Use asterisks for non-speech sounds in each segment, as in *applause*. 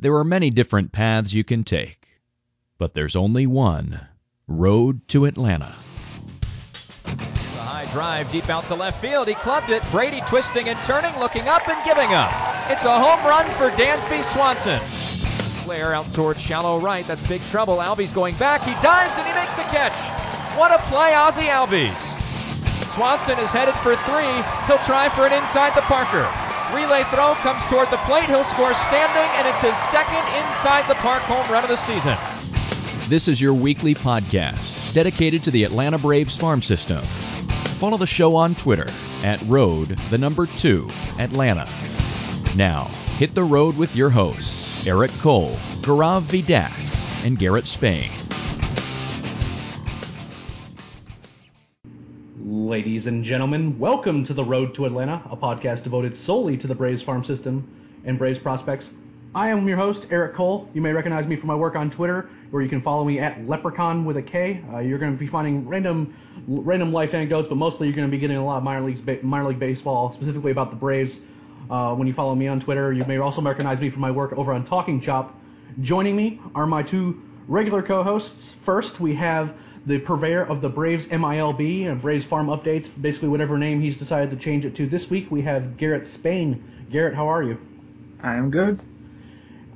There are many different paths you can take, but there's only one road to Atlanta. The high drive deep out to left field. He clubbed it. Brady twisting and turning, looking up and giving up. It's a home run for Dansby Swanson. Flair out towards shallow right. That's big trouble. Albies going back. He dives and he makes the catch. What a play, Ozzie Albies. Swanson is headed for three. He'll try for an inside the Parker. Relay throw comes toward the plate. He'll score standing, and it's his second inside the park home run of the season. This is your weekly podcast dedicated to the Atlanta Braves farm system. Follow the show on Twitter at road the number 2 Atlanta. Now, hit the road with your hosts, Eric Cole, Gaurav Vidak, and Garrett Spain. Ladies and gentlemen, welcome to the Road to Atlanta, a podcast devoted solely to the Braves farm system and Braves prospects. I am your host, Eric Cole. You may recognize me from my work on Twitter, where you can follow me at Leprechaun with a K. Uh, you're going to be finding random, random life anecdotes, but mostly you're going to be getting a lot of minor league, minor league baseball, specifically about the Braves. Uh, when you follow me on Twitter, you may also recognize me from my work over on Talking Chop. Joining me are my two regular co-hosts. First, we have the purveyor of the Braves MILB and Braves Farm Updates, basically whatever name he's decided to change it to. This week we have Garrett Spain. Garrett, how are you? I am good.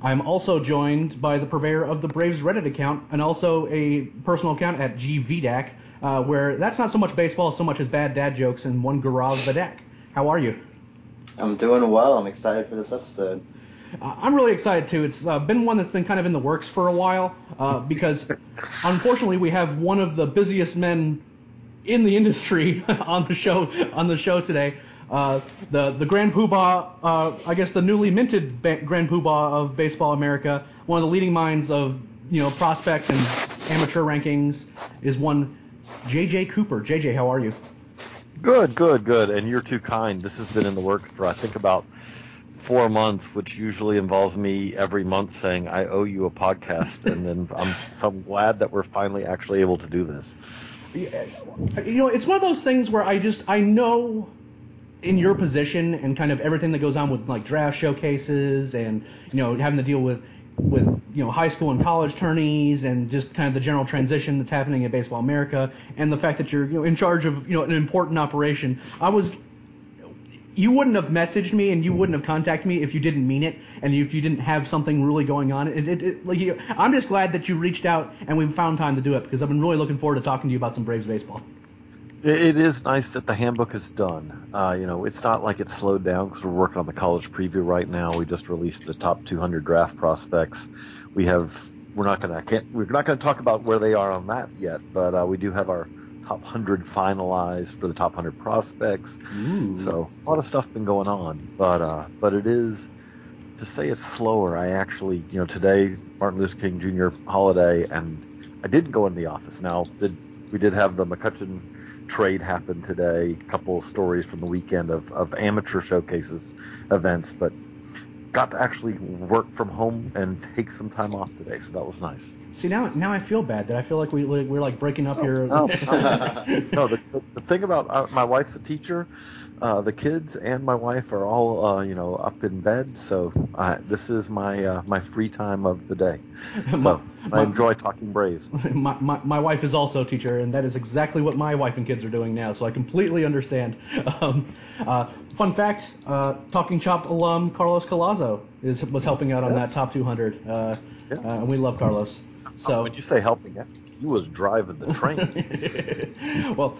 I'm also joined by the purveyor of the Braves Reddit account and also a personal account at GVDAC, uh, where that's not so much baseball so much as bad dad jokes and one Gaurav Vidak. How are you? I'm doing well. I'm excited for this episode. Uh, I'm really excited too. It's uh, been one that's been kind of in the works for a while uh, because unfortunately we have one of the busiest men in the industry *laughs* on the show on the show today. Uh, the the Grand Poobah, uh, I guess the newly minted ba- Grand Poobah of Baseball America, one of the leading minds of you know prospect and amateur rankings, is one JJ Cooper. JJ, how are you? Good, good, good. And you're too kind. This has been in the works for I think about four months, which usually involves me every month saying I owe you a podcast, and then *laughs* I'm so I'm glad that we're finally actually able to do this. You know, it's one of those things where I just I know in your position and kind of everything that goes on with like draft showcases and you know having to deal with with you know high school and college tourneys and just kind of the general transition that's happening at Baseball America and the fact that you're you know in charge of you know an important operation. I was you wouldn't have messaged me and you wouldn't have contacted me if you didn't mean it and if you didn't have something really going on. It, it, it, like you, I'm just glad that you reached out and we found time to do it because I've been really looking forward to talking to you about some Braves baseball. It is nice that the handbook is done. Uh, you know, it's not like it's slowed down because we're working on the college preview right now. We just released the top 200 draft prospects. We have we're not gonna we're not gonna talk about where they are on that yet, but uh, we do have our top 100 finalized for the top 100 prospects. Ooh. So a lot of stuff been going on, but uh, but it is to say it's slower. I actually, you know, today Martin Luther King Jr. holiday, and I didn't go in the office. Now did, we did have the McCutcheon trade happen today. A couple of stories from the weekend of, of amateur showcases events, but got to actually work from home and take some time off today, so that was nice. See now, now I feel bad. That I feel like we we're like breaking up here. *laughs* No, no the, the, the thing about uh, my wife's a teacher. Uh, the kids and my wife are all, uh, you know, up in bed, so uh, this is my uh, my free time of the day. *laughs* So My- I enjoy talking Braves. *laughs* my, my, my wife is also a teacher, and that is exactly what my wife and kids are doing now, so I completely understand. *laughs* Um, uh, fun fact, uh, Talking Chop alum Carlos Collazo is, was helping out on Yes. that top 200, uh, Yes. uh, and we love Carlos. So, when you say helping, he was driving the train. well,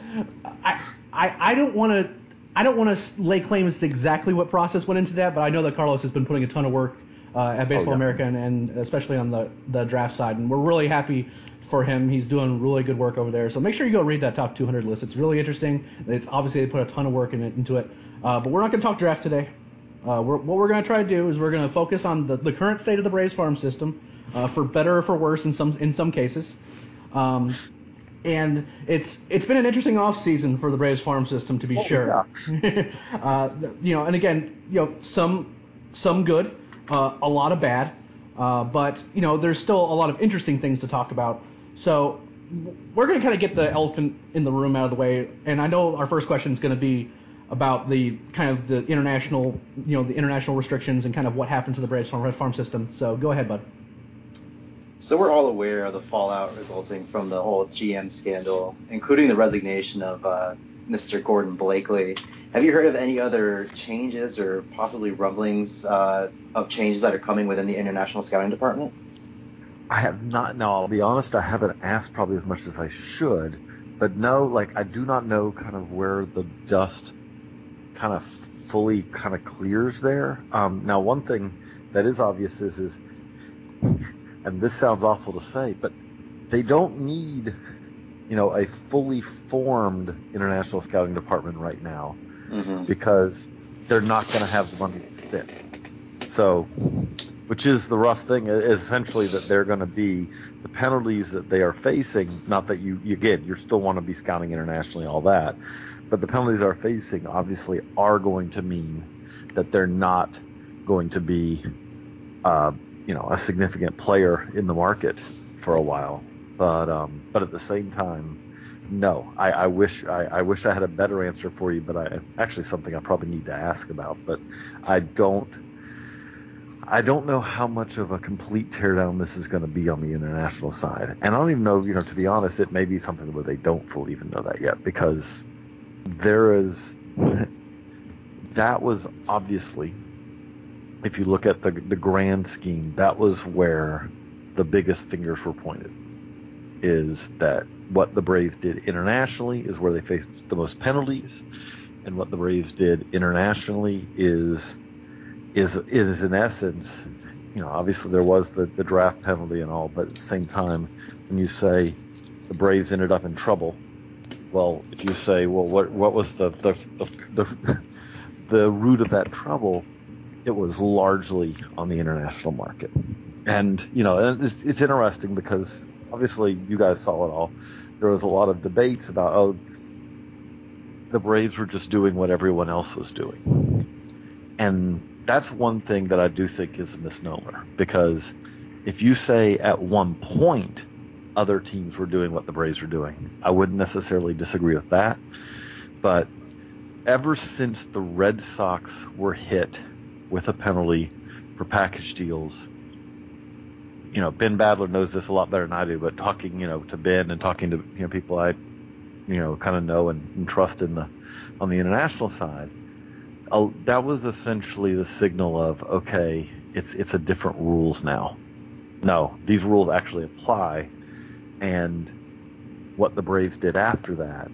I, I, I don't want to I don't want to lay claims to exactly what process went into that, but I know that Carlos has been putting a ton of work uh, at Baseball Oh, yeah. America and, and especially on the, the draft side, and we're really happy for him. He's doing really good work over there. So make sure you go read that top 200 list. It's really interesting. It's obviously they put a ton of work in it, into it. Uh, but we're not going to talk draft today. Uh, we're, what we're going to try to do is we're going to focus on the, the current state of the Braves farm system, uh, for better or for worse in some in some cases. Um, and it's it's been an interesting off season for the Braves farm system to be Oh, sure. *laughs* uh, you know, and again, you know, some some good, uh, a lot of bad, uh, but you know, there's still a lot of interesting things to talk about. So we're going to kind of get the elephant in the room out of the way, and I know our first question is going to be about the kind of the international, you know, the international restrictions and kind of what happened to the Braves farm, farm system. So go ahead, bud. So we're all aware of the fallout resulting from the whole GM scandal, including the resignation of uh, Mr. Gordon Blakeley. Have you heard of any other changes or possibly rumblings uh, of changes that are coming within the international scouting department? I have not. No, I'll be honest. I haven't asked probably as much as I should, but no, like I do not know kind of where the dust kind of fully kind of clears there. Um, now, one thing that is obvious is is, and this sounds awful to say, but they don't need, you know, a fully formed international scouting department right now Mm-hmm. because they're not going to have the money to spend. So which is the rough thing, is essentially that they're going to be the penalties that they are facing. Not that you, you again, you still want to be scouting internationally, all that, but the penalties they're facing obviously are going to mean that they're not going to be, uh, you know, a significant player in the market for a while. But um, but at the same time, no, I, I wish I, I wish I had a better answer for you, but I actually something I probably need to ask about. But I don't I don't know how much of a complete teardown this is going to be on the international side. And I don't even know, you know, to be honest, it may be something where they don't fully even know that yet because there is, *laughs* that was obviously, if you look at the, the grand scheme, that was where the biggest fingers were pointed. Is that what the Braves did internationally is where they faced the most penalties, and what the Braves did internationally is is is in essence, you know, obviously there was the, the draft penalty and all, but at the same time, when you say the Braves ended up in trouble, well, if you say, well, what what was the the the, the, *laughs* the root of that trouble? It was largely on the international market, and you know, it's, it's interesting because obviously you guys saw it all. There was a lot of debates about oh, the Braves were just doing what everyone else was doing, and that's one thing that I do think is a misnomer because if you say at one point other teams were doing what the Braves were doing, I wouldn't necessarily disagree with that. But ever since the Red Sox were hit with a penalty for package deals, you know, Ben Badler knows this a lot better than I do, but talking, you know, to Ben and talking to you know people I, you know, kind of know and, and trust in the on the international side, uh, that was essentially the signal of okay, it's it's a different rules now. No, these rules actually apply, and what the Braves did after that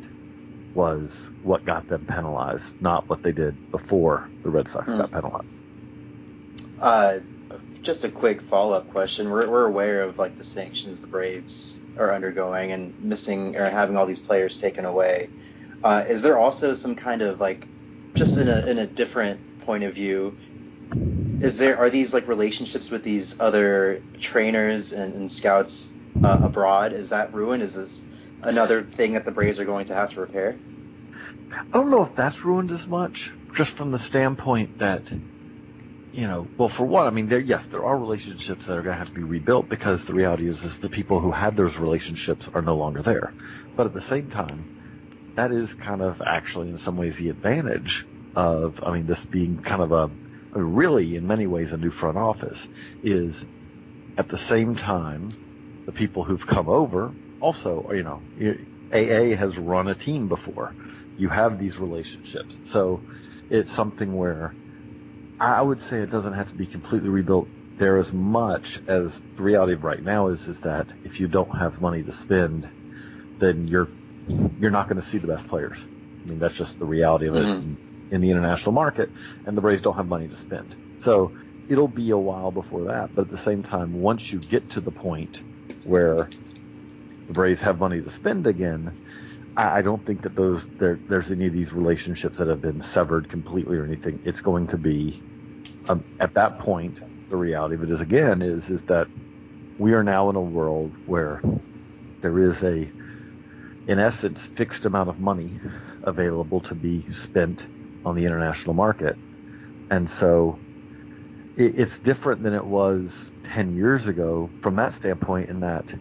was what got them penalized, not what they did before the Red Sox Hmm. got penalized. Uh, just a quick follow-up question. We're, we're aware of like the sanctions the Braves are undergoing and missing or having all these players taken away. Uh, is there also some kind of like, just in a in a different point of view, is there are these like relationships with these other trainers and, and scouts uh, abroad? Is that ruined? Is this another thing that the Braves are going to have to repair? I don't know if that's ruined as much, just from the standpoint that, you know, well, for one, I mean, there, yes, there are relationships that are going to have to be rebuilt because the reality is, is the people who had those relationships are no longer there. But at the same time, that is kind of actually in some ways the advantage of, I mean, this being kind of a, really in many ways a new front office is at the same time, the people who've come over also, you know, AA has run a team before. You have these relationships. So it's something where I would say it doesn't have to be completely rebuilt there as much as the reality of right now is, is that if you don't have money to spend, then you're, you're not going to see the best players. I mean, that's just the reality of it Mhm. in, in the international market and the Braves don't have money to spend. So it'll be a while before that. But at the same time, once you get to the point where the Braves have money to spend again, I, I don't think that those there, there's any of these relationships that have been severed completely or anything. It's going to be um, at that point. The reality of it is again is is that we are now in a world where there is a, in essence, fixed amount of money available to be spent on the international market, and so it, it's different than it was 10 years ago from that standpoint in that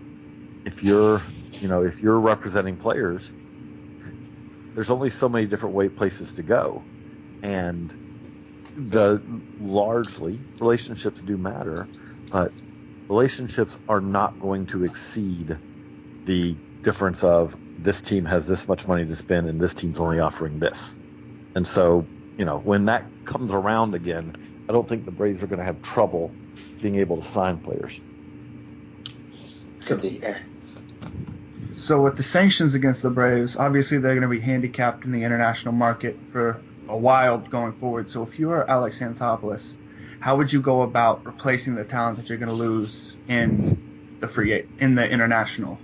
if you're you know if you're representing players there's only so many different way places to go, and the largely relationships do matter, but relationships are not going to exceed the difference of this team has this much money to spend and this team's only offering this. And so, you know, when that comes around again, I don't think the Braves are going to have trouble being able to sign players. Good to hear. So with the sanctions against the Braves, obviously they're going to be handicapped in the international market for a while going forward. So if you are Alex Anthopoulos, how would you go about replacing the talent that you're going to lose in the free in the international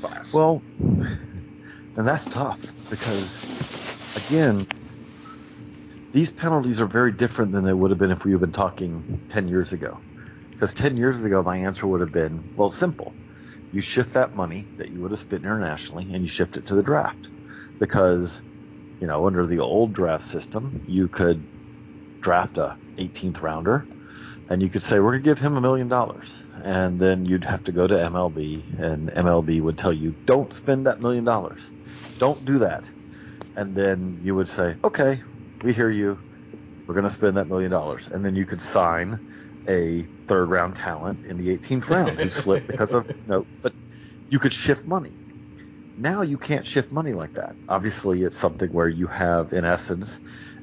class? Well, and that's tough because again, these penalties are very different than they would have been if we had been talking 10 years ago. Because 10 years ago, my answer would have been, well, simple. You shift that money that you would have spent internationally and you shift it to the draft. Because, you know, under the old draft system, you could draft a 18th rounder and you could say, we're going to give him a million dollars. And then you'd have to go to MLB and MLB would tell you, don't spend that million dollars. Don't do that. And then you would say, okay, we hear you. We're going to spend that million dollars. And then you could sign a third round talent in the 18th round who slipped because of, you *laughs* no, know, but you could shift money. Now you can't shift money like that. Obviously, it's something where you have, in essence,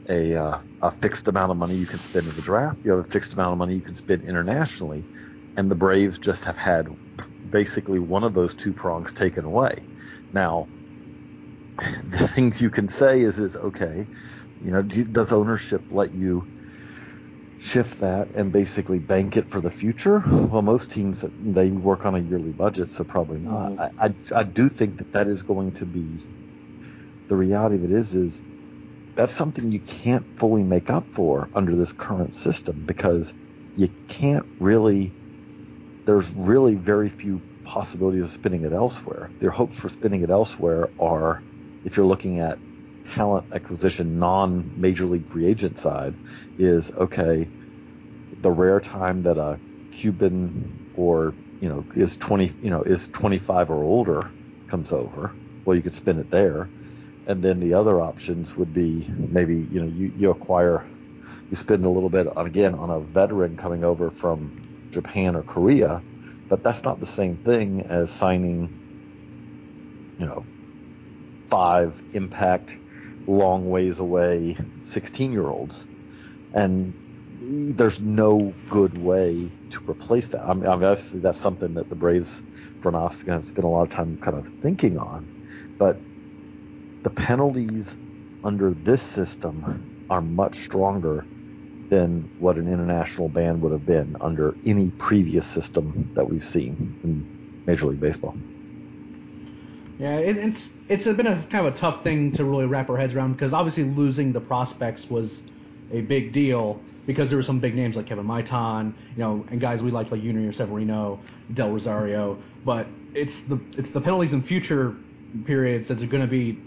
a, uh, a fixed amount of money you can spend in the draft. You have a fixed amount of money you can spend internationally. And the Braves just have had basically one of those two prongs taken away. Now, *laughs* the things you can say is, is okay, you know, does ownership let you shift that and basically bank it for the future? Well, most teams they work on a yearly budget, so probably not. Mm-hmm. I, I, I do think that that is going to be the reality of it is is that's something you can't fully make up for under this current system because you can't really. There's really very few possibilities of spending it elsewhere. Their hopes for spending it elsewhere are, if you're looking at talent acquisition non major league free agent side is okay the rare time that a Cuban or you know is 20 you know is 25 or older comes over well you could spend it there. And then the other options would be maybe you know you, you acquire you spend a little bit on, again on a veteran coming over from Japan or Korea but that's not the same thing as signing you know five impact long ways away 16 year olds. And there's no good way to replace that. I mean, obviously, that's something that the Braves front office is going to spend a lot of time kind of thinking on. But the penalties under this system are much stronger than what an international ban would have been under any previous system that we've seen in Major League Baseball. Yeah, it, it's it's been a kind of a tough thing to really wrap our heads around because obviously losing the prospects was a big deal because there were some big names like Kevin Maitan, you know, and guys we liked like Yunior Severino, Del Rosario. But it's the it's the penalties in future periods that are going to be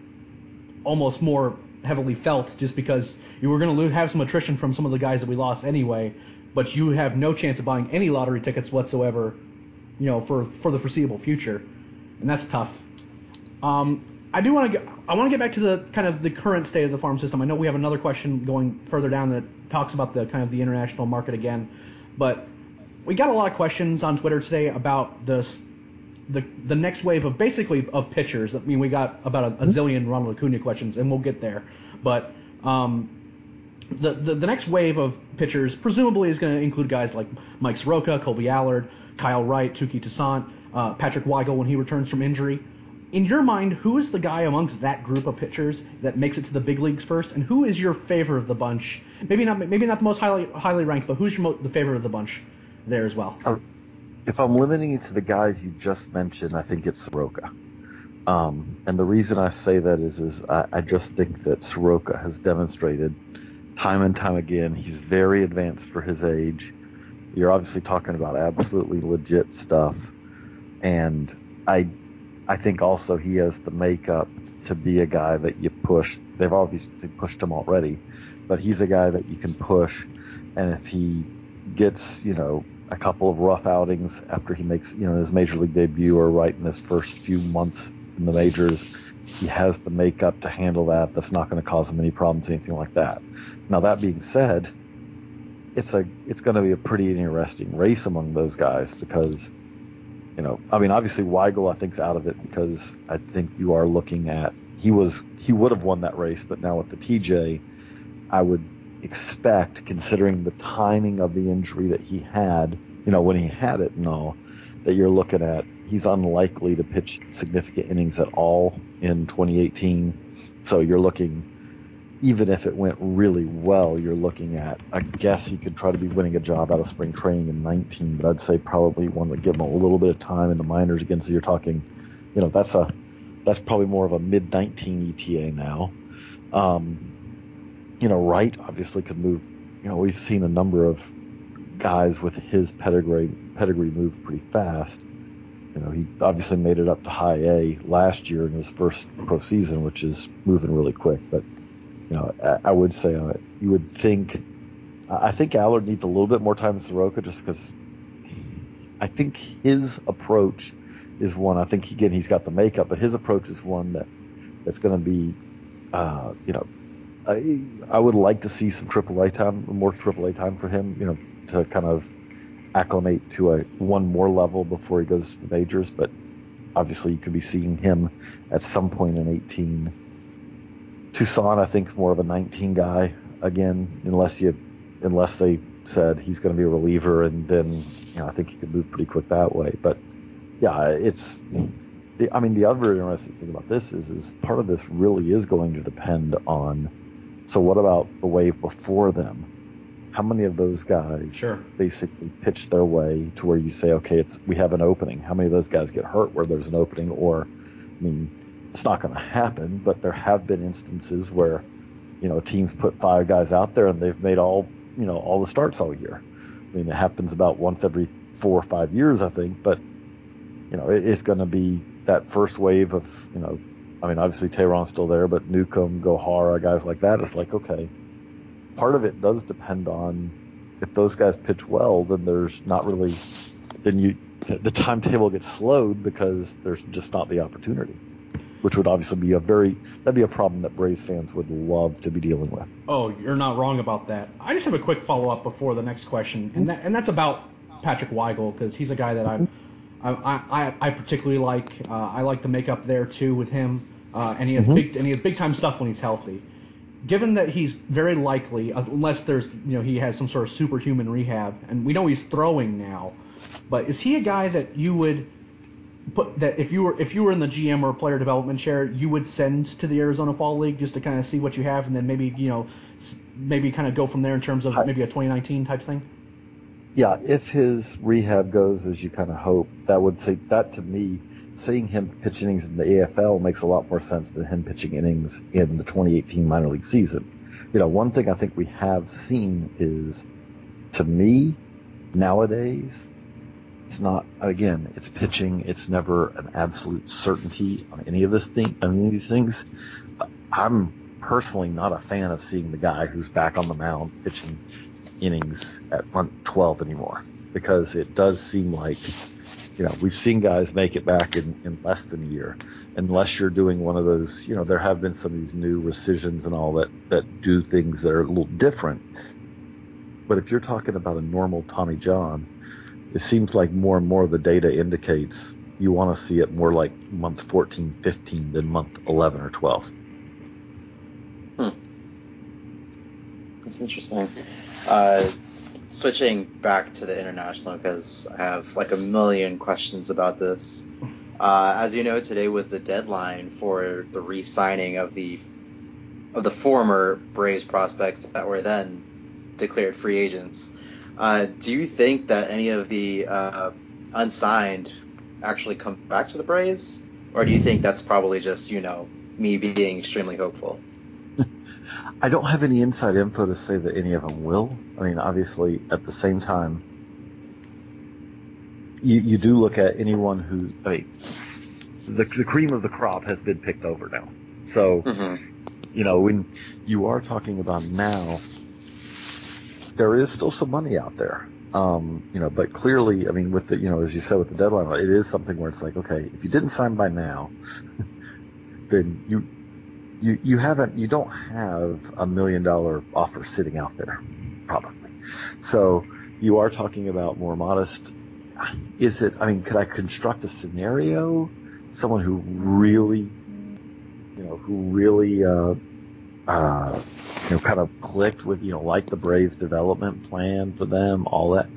almost more heavily felt just because you were going to lose, have some attrition from some of the guys that we lost anyway, but you have no chance of buying any lottery tickets whatsoever, you know, for for the foreseeable future, and that's tough. Um, I do want to get I want to get back to the kind of the current state of the farm system. I know we have another question going further down that talks about the kind of the international market again, but we got a lot of questions on Twitter today about this the the next wave of basically of pitchers. I mean, we got about a, a mm-hmm. zillion Ronald Acuna questions, and we'll get there. But um, the, the the next wave of pitchers presumably is going to include guys like Mike Soroka, Kolby Allard, Kyle Wright, Touki Toussaint, uh, Patrick Weigel when he returns from injury in your mind, who is the guy amongst that group of pitchers that makes it to the big leagues first, and who is your favorite of the bunch? Maybe not, maybe not the most highly highly ranked, but who's your mo- the favorite of the bunch there as well? Uh, if I'm limiting it to the guys you just mentioned, I think it's Soroka. Um, and the reason I say that is, is I, I just think that Soroka has demonstrated time and time again he's very advanced for his age. You're obviously talking about absolutely legit stuff, and I I think also he has the makeup to be a guy that you push. They've obviously pushed him already, but he's a guy that you can push. And if he gets, you know, a couple of rough outings after he makes, you know, his major league debut or right in his first few months in the majors. He has the makeup to handle that. That's not going to cause him any problems, anything like that. Now that being said, it's a it's going to be a pretty interesting race among those guys because you know I mean obviously Weigel I think's out of it because I think you are looking at he was he would have won that race but now with the TJ I would expect considering the timing of the injury that he had you know when he had it and all that you're looking at he's unlikely to pitch significant innings at all in 2018 so you're looking even if it went really well, you're looking at, I guess he could try to be winning a job out of spring training in 19, but I'd say probably one would give him a little bit of time in the minors again. So you're talking, you know, that's a, that's probably more of a mid 19 ETA now. Um, you know, Wright obviously could move, you know, we've seen a number of guys with his pedigree, pedigree move pretty fast. You know, he obviously made it up to high A last year in his first pro season, which is moving really quick, but you know, I, I would say it, you would think. I think Allard needs a little bit more time in Soroka just because I think his approach is one. I think again he's got the makeup, but his approach is one that that's going to be, uh, you know, I I would like to see some AAA time, more AAA time for him, you know, to kind of acclimate to a one more level before he goes to the majors. But obviously, you could be seeing him at some point in 18 Toussaint, I think, is more of a 19 guy again, unless you, unless they said he's going to be a reliever, and then you know I think he could move pretty quick that way. But yeah, it's. The, I mean, the other interesting thing about this is, is part of this really is going to depend on. So what about the wave before them? How many of those guys sure. basically pitch their way to where you say, okay, it's we have an opening? How many of those guys get hurt where there's an opening? Or, I mean, it's not going to happen, but there have been instances where, you know, teams put five guys out there and they've made all, you know, all the starts all year. I mean, it happens about once every four or five years, I think, but, you know, it, it's going to be that first wave of, you know, I mean, obviously Teheran's still there, but Newcomb, Gohara, guys like that, it's like, okay, part of it does depend on if those guys pitch well, then there's not really, then you, the timetable gets slowed because there's just not the opportunity which would obviously be a very that'd be a problem that Braves fans would love to be dealing with. Oh, you're not wrong about that. I just have a quick follow up before the next question, and that, and that's about Patrick Weigel because he's a guy that I I, I, I particularly like. Uh, I like the makeup there too with him, uh, and he has mm-hmm. big and he has big time stuff when he's healthy. Given that he's very likely, unless there's you know he has some sort of superhuman rehab, and we know he's throwing now, but is he a guy that you would put that if you were if you were in the GM or player development chair, you would send to the Arizona Fall League just to kind of see what you have, and then maybe you know maybe kind of go from there in terms of maybe a 2019 type thing. Yeah, if his rehab goes as you kind of hope, that would say that to me. Seeing him pitch innings in the AFL makes a lot more sense than him pitching innings in the 2018 minor league season. You know, one thing I think we have seen is, to me, nowadays, it's not again, it's pitching. It's never an absolute certainty on any of this thing, on any of these things. I'm personally not a fan of seeing the guy who's back on the mound pitching innings at month 12 anymore because it does seem like you know we've seen guys make it back in, in less than a year unless you're doing one of those you know there have been some of these new rescissions and all that that do things that are a little different but if you're talking about a normal Tommy John it seems like more and more of the data indicates you want to see it more like month 14, 15 than month 11 or 12. Hmm. That's interesting. Uh, switching back to the international because I have like a million questions about this. Uh, as you know, today was the deadline for the re-signing of the of the former Braves prospects that were then declared free agents. Uh, do you think that any of the uh, unsigned actually come back to the Braves, or do you think that's probably just you know me being extremely hopeful? *laughs* I don't have any inside info to say that any of them will. I mean, obviously, at the same time, you, you do look at anyone who, I mean, the, the cream of the crop has been picked over now. So, mm-hmm. you know, when you are talking about now, there is still some money out there. Um, you know, but clearly, I mean, with the, you know, as you said with the deadline, it is something where it's like, okay, if you didn't sign by now, *laughs* then you you you haven't you don't have a million dollar offer sitting out there probably. So you are talking about more modest. Is it? I mean, could I construct a scenario? Someone who really, you know, who really, uh, uh, you know, kind of clicked with, you know, like the Braves development plan for them, all that.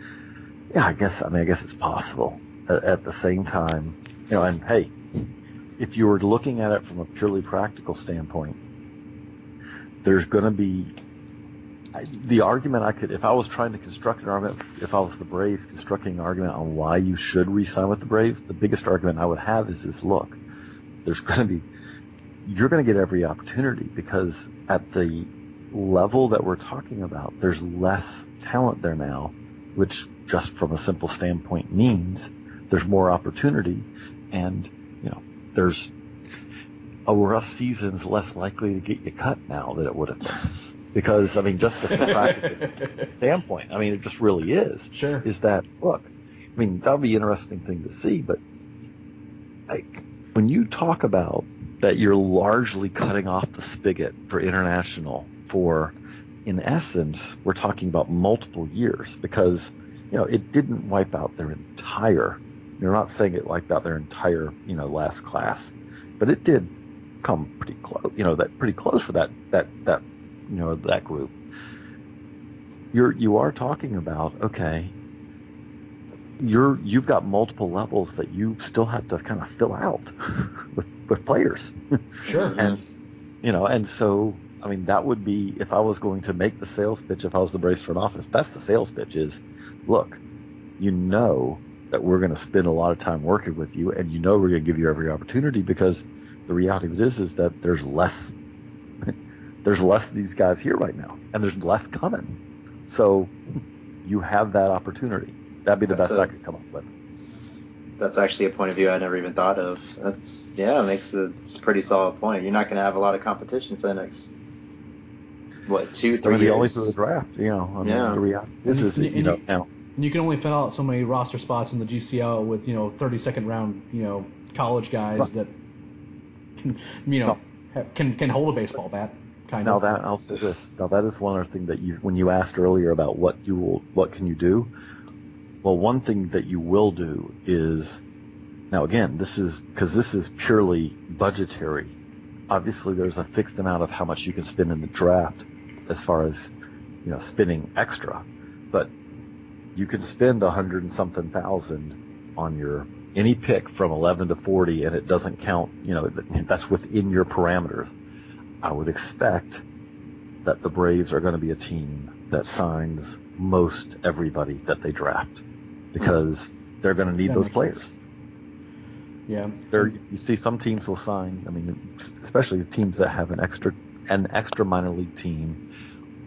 Yeah, I guess. I mean, I guess it's possible. At, at the same time, you know, and hey, if you were looking at it from a purely practical standpoint, there's going to be the argument I could, if I was trying to construct an argument, if I was the Braves constructing an argument on why you should re-sign with the Braves, the biggest argument I would have is this: look, there's going to be, you're going to get every opportunity because at the level that we're talking about, there's less talent there now, which just from a simple standpoint means there's more opportunity, and you know, there's a rough season's less likely to get you cut now than it would have been because I mean, just from a *laughs* practical standpoint, I mean, it just really is. Sure. Is that look? I mean, that'll be an interesting thing to see, but like when you talk about that, you're largely cutting off the spigot for international for, in essence, we're talking about multiple years because you know it didn't wipe out their entire. You're not saying it wiped out their entire, you know, last class, but it did come pretty close. You know, that pretty close for that that that you know that group you're you are talking about okay you're you've got multiple levels that you still have to kind of fill out *laughs* with with players *laughs* sure and you know and so i mean that would be if i was going to make the sales pitch if i was the Braves front office that's the sales pitch is look you know that we're going to spend a lot of time working with you and you know we're going to give you every opportunity because the reality of it is is that there's less *laughs* there's less of these guys here right now, and there's less coming. So you have that opportunity. That'd be the that's best a, I could come up with. That's actually a point of view I never even thought of. That's yeah, it makes a, it's a pretty solid point. You're not going to have a lot of competition for the next what two, three years. Only through the draft, you know. I mean, yeah. This is you, you know now. And you can only fill out so many roster spots in the GCL with you know 32nd round you know college guys right. that can you know no. can can hold a baseball bat. Kind now of. that I'll say this. Now that is one other thing that you, when you asked earlier about what you will, what can you do? Well, one thing that you will do is, now again, this is because this is purely budgetary. Obviously, there's a fixed amount of how much you can spend in the draft, as far as you know, spending extra. But you can spend a hundred and something thousand on your any pick from 11 to 40, and it doesn't count. You know, that's within your parameters. I would expect that the Braves are going to be a team that signs most everybody that they draft because they're going to need that those players. Sense. Yeah. There, you see, some teams will sign. I mean, especially the teams that have an extra an extra minor league team.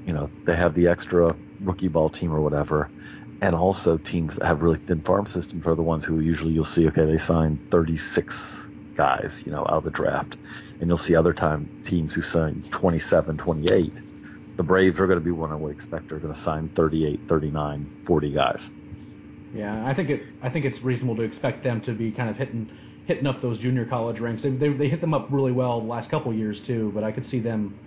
You know, they have the extra rookie ball team or whatever, and also teams that have really thin farm systems are the ones who usually you'll see. Okay, they sign 36 guys, you know, out of the draft and you'll see other time teams who sign 27, 28. The Braves are going to be one I would expect are going to sign 38, 39, 40 guys. Yeah, I think it. I think it's reasonable to expect them to be kind of hitting hitting up those junior college ranks. They, they, they hit them up really well the last couple years too, but I could see them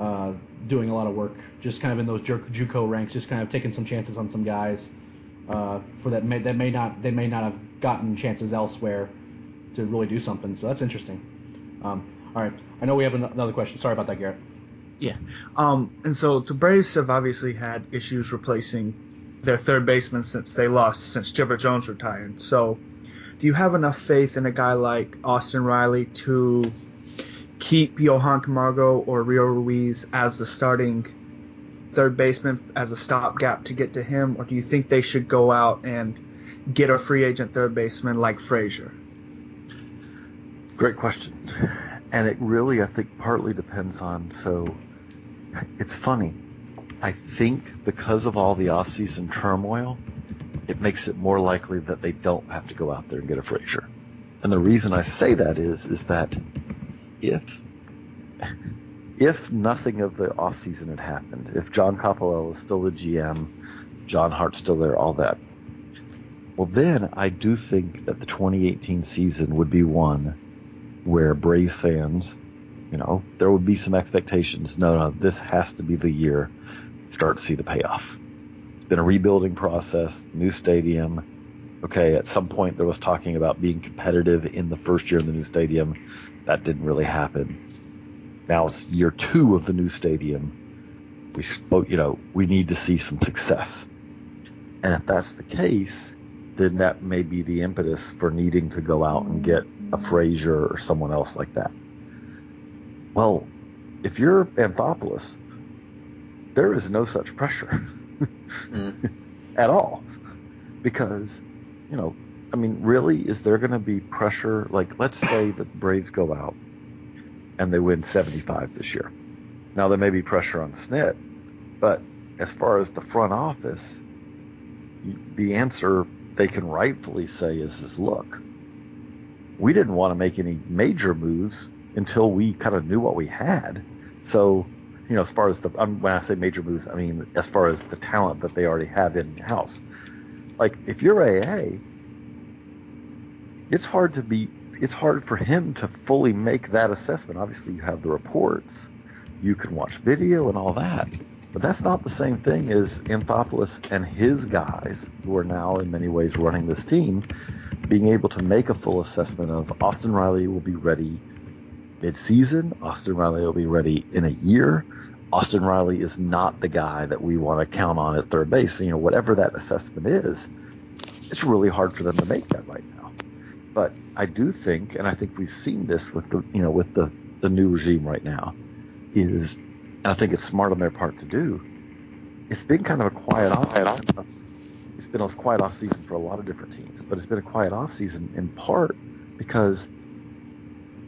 uh, doing a lot of work just kind of in those JUCO ranks, just kind of taking some chances on some guys uh, for that may, that may not they may not have gotten chances elsewhere to really do something. So that's interesting. Um, all right. I know we have another question. Sorry about that, Garrett. Yeah. Um, and so the Braves have obviously had issues replacing their third baseman since they lost, since Chipper Jones retired. So do you have enough faith in a guy like Austin Riley to keep Johan Camargo or Rio Ruiz as the starting third baseman as a stopgap to get to him, or do you think they should go out and get a free agent third baseman like Frazier? Great question and it really, I think, partly depends on. So it's funny. I think because of all the off-season turmoil, it makes it more likely that they don't have to go out there and get a Frazier. And the reason I say that is, is that if if nothing of the off-season had happened, if John Coppolella is still the GM, John Hart's still there, all that, well, then I do think that the 2018 season would be one where Braves fans you know, there would be some expectations. No, no, this has to be the year start to see the payoff. It's been a rebuilding process, new stadium. Okay, at some point there was talking about being competitive in the first year in the new stadium. That didn't really happen. Now it's year two of the new stadium. We spoke, you know, we need to see some success. And if that's the case, then that may be the impetus for needing to go out and get a Frazier or someone else like that. Well, if you're Anthopoulos, there is no such pressure mm. *laughs* at all. Because, you know, I mean, really, is there going to be pressure? Like, let's say the Braves go out and they win 75 this year. Now, there may be pressure on Snit, but as far as the front office, the answer they can rightfully say is, is look, we didn't want to make any major moves until we kind of knew what we had. So, you know, as far as the um, when I say major moves, I mean as far as the talent that they already have in house. Like if you're AA, it's hard to be. It's hard for him to fully make that assessment. Obviously, you have the reports, you can watch video and all that, but that's not the same thing as Anthopoulos and his guys, who are now in many ways running this team, being able to make a full assessment of Austin Riley will be ready mid-season. Austin Riley will be ready in a year. Austin Riley is not the guy that we want to count on at third base. You know, whatever that assessment is, it's really hard for them to make that right now. But I do think, and I think we've seen this with the, you know, with the, the new regime right now, is, and I think it's smart on their part to do. It's been kind of a quiet off. It's been a quiet off season for a lot of different teams, but it's been a quiet off season in part because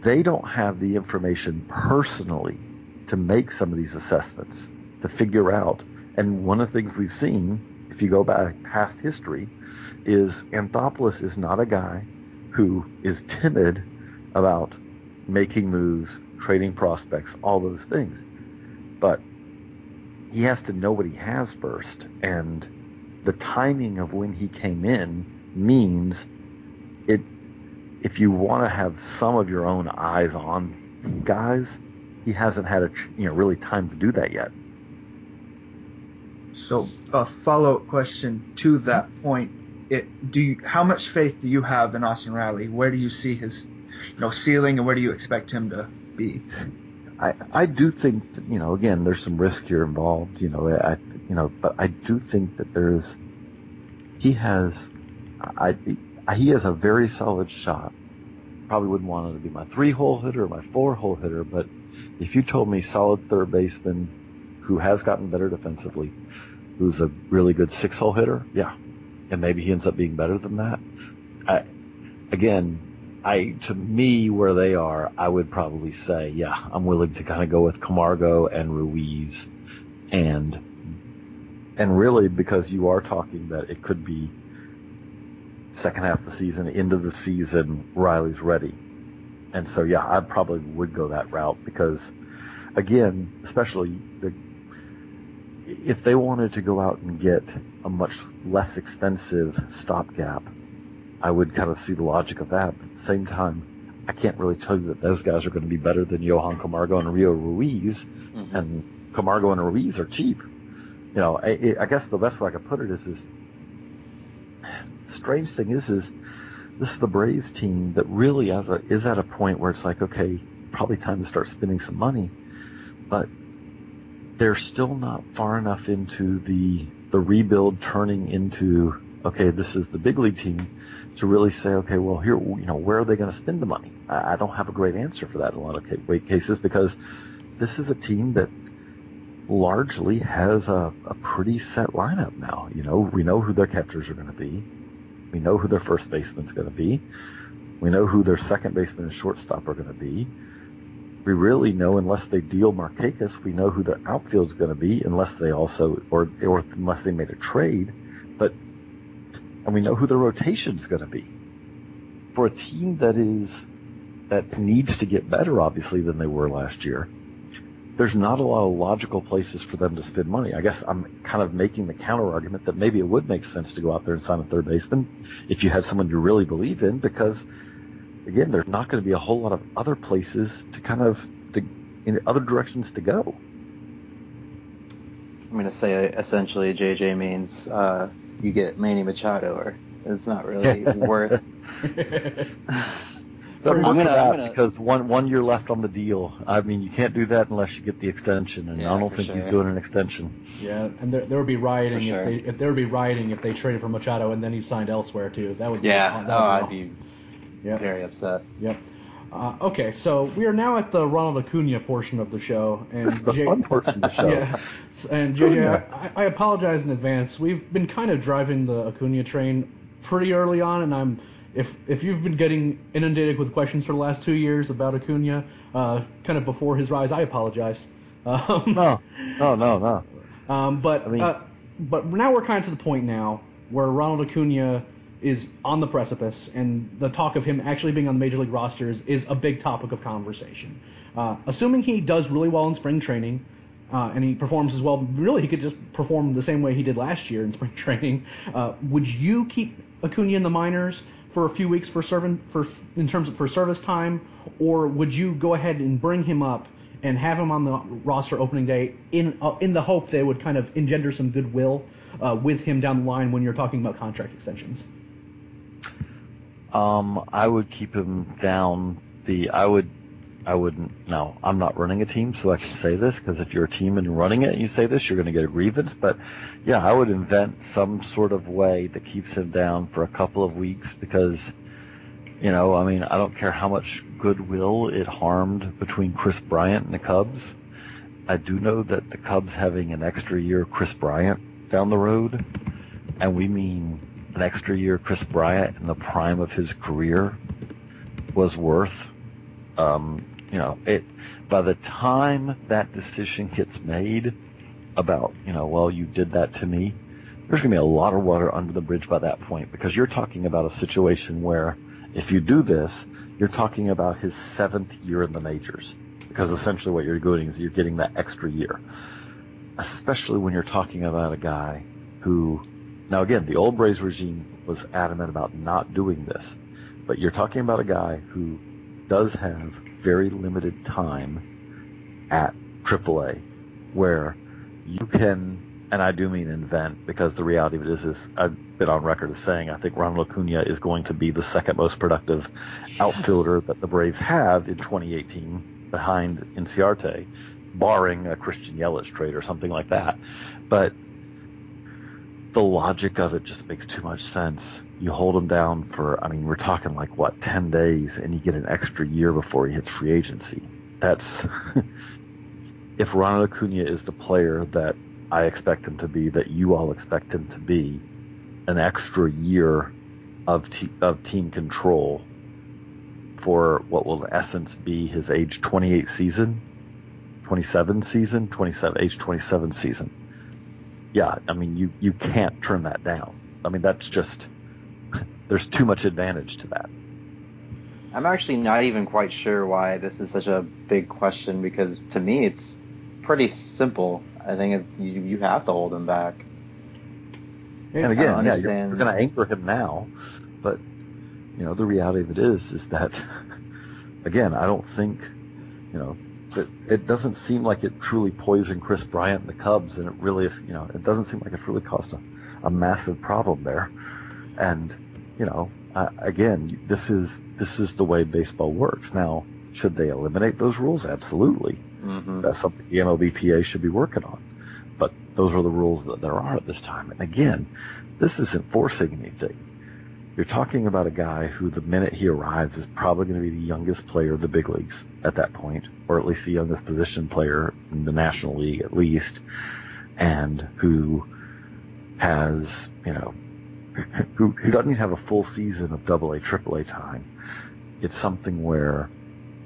they don't have the information personally to make some of these assessments, to figure out. And one of the things we've seen, if you go back past history, is Anthopoulos is not a guy who is timid about making moves, trading prospects, all those things. But he has to know what he has first. And the timing of when he came in means it if you want to have some of your own eyes on guys, he hasn't had a you know really time to do that yet. So a follow up question to that point: It do you, how much faith do you have in Austin Riley? Where do you see his you know ceiling, and where do you expect him to be? I I do think that, you know again there's some risk here involved. You know I you know but I do think that there's he has I Uh, he has a very solid shot. Probably wouldn't want him to be my three hole hitter or my four hole hitter, but if you told me solid third baseman who has gotten better defensively, who's a really good six hole hitter, yeah. And maybe he ends up being better than that. I, again, I, to me, where they are, I would probably say, yeah, I'm willing to kind of go with Camargo and Ruiz and, and really because you are talking that it could be second half of the season, into the season, Riley's ready. And so, yeah, I probably would go that route because, again, especially the, if they wanted to go out and get a much less expensive stopgap, I would kind of see the logic of that. But at the same time, I can't really tell you that those guys are going to be better than Johan Camargo and Rio Ruiz. Mm-hmm. And Camargo and Ruiz are cheap. You know, I, I guess the best way I could put it is, is strange thing is, is this is the Braves team that really a, is at a point where it's like, okay, probably time to start spending some money, but they're still not far enough into the the rebuild turning into okay, this is the big league team to really say, okay, well here, you know, where are they going to spend the money? I, I, don't have a great answer for that in a lot of cases because this is a team that largely has a, a pretty set lineup now. You know, we know who their catchers are going to be. We know who their first baseman's going to be. We know who their second baseman and shortstop are going to be. We really know, unless they deal Markakis, we know who their outfield's going to be, unless they also, or, or unless they made a trade. But, and we know who their rotation's going to be. For a team that is, that needs to get better, obviously, than they were last year, there's not a lot of logical places for them to spend money. I guess I'm kind of making the counter argument that maybe it would make sense to go out there and sign a third baseman if you had someone you really believe in, because again, there's not going to be a whole lot of other places to kind of to in other directions to go. I'm gonna say essentially JJ means uh, you get Manny Machado, or it's not really *laughs* worth. *laughs* But I'm gonna, I'm gonna, because one one year left on the deal. I mean, you can't do that unless you get the extension, and yeah, I don't think sure. he's doing an extension. Yeah, and there, there would be rioting sure. if they if there would be rioting if they traded for Machado and then he signed elsewhere too. That would be, yeah. That would oh, I'd be yep. very upset. Yep. Uh, okay, so we are now at the Ronald Acuna portion of the show, and the J- fun portion of the show. *laughs* yeah, and JJ, I, I apologize in advance. We've been kind of driving the Acuna train pretty early on, and I'm if if you've been getting inundated with questions for the last two years about Acuna, uh, kind of before his rise, I apologize. *laughs* Um, no, no, no, no. Um, but I mean, uh, but now we're kind of to the point now where Ronald Acuna is on the precipice, and the talk of him actually being on the major league rosters is a big topic of conversation. Uh, assuming he does really well in spring training, uh, and he performs as well, really he could just perform the same way he did last year in spring *laughs* training. Uh, would you keep Acuna in the minors? For a few weeks for serving for in terms of for service time, or would you go ahead and bring him up and have him on the roster opening day in uh, in the hope they would kind of engender some goodwill uh, with him down the line when you're talking about contract extensions? Um, I would keep him down. The I would I wouldn't. No, I'm not running a team, so I can say this because if you're a team and running it and you say this, you're going to get a grievance. But yeah, I would invent some sort of way that keeps him down for a couple of weeks because, you know, I mean, I don't care how much goodwill it harmed between Kris Bryant and the Cubs. I do know that the Cubs having an extra year Kris Bryant down the road, and we mean an extra year Kris Bryant in the prime of his career, was worth um, you know, it by the time that decision gets made about, you know, well, you did that to me, there's going to be a lot of water under the bridge by that point because you're talking about a situation where if you do this, you're talking about his seventh year in the majors because essentially what you're doing is you're getting that extra year, especially when you're talking about a guy who, now again, the old Braves regime was adamant about not doing this, but you're talking about a guy who does have very limited time at AAA where you can, and I do mean invent because the reality of it is, is I've been on record as saying I think Ronald Acuna is going to be the second most productive outfielder that the Braves have in 2018 behind Inciarte, barring a Christian Yelich trade or something like that. But the logic of it just makes too much sense you hold him down for, I mean, we're talking like what, 10 days and you get an extra year before he hits free agency. That's, *laughs* if Ronald Acuna is the player that I expect him to be, that you all expect him to be, an extra year of, of team control for what will in essence be his age 28 season, 27 season, 27, age 27 season. Yeah, I mean, you, you can't turn that down. I mean, that's just, there's too much advantage to that. I'm actually not even quite sure why this is such a big question because to me it's pretty simple. I think you you have to hold him back. And again, yeah, you're, you're going to anchor him now, but you know the reality of it is is that *laughs* again, I don't think you know that it doesn't seem like it truly poisoned Kris Bryant and the Cubs, and it really. You know, it doesn't seem like it's really caused a, a massive problem there, and you know, uh, again, this is this is the way baseball works. Now, should they eliminate those rules? Absolutely. Mm-hmm. That's something the MLBPA should be working on. But those are the rules that there are at this time. And again, this isn't forcing anything. You're talking about a guy who, the minute he arrives, is probably going to be the youngest player of the big leagues at that point, or at least the youngest position player in the National League, at least, and who has, you know, *laughs* who, who doesn't have a full season of double A, triple A time. It's something where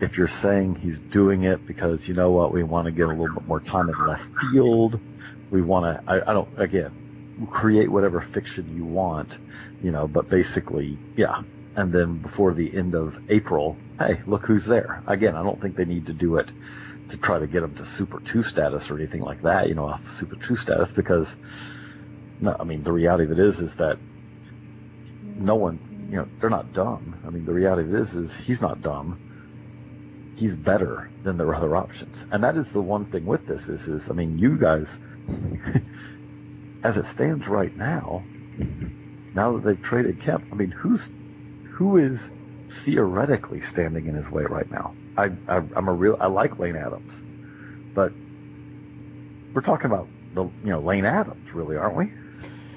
if you're saying he's doing it because you know what, we want to get a little bit more time in left field, we want to, I, I don't, again, create whatever fiction you want, you know, but basically, yeah. And then before the end of April, hey, look who's there. Again, I don't think they need to do it to try to get him to Super 2 status or anything like that, you know, off Super 2 status because, no, I mean, the reality of it is, is that no one, you know, they're not dumb. I mean, the reality is, is he's not dumb. he's better than their other options. And that is the one thing with this is, is I mean, you guys, *laughs* as it stands right now, now that they've traded Kemp, I mean, who's who is theoretically standing in his way right now? I, I I'm a real I like Lane Adams, but we're talking about the you know Lane Adams, really, aren't we?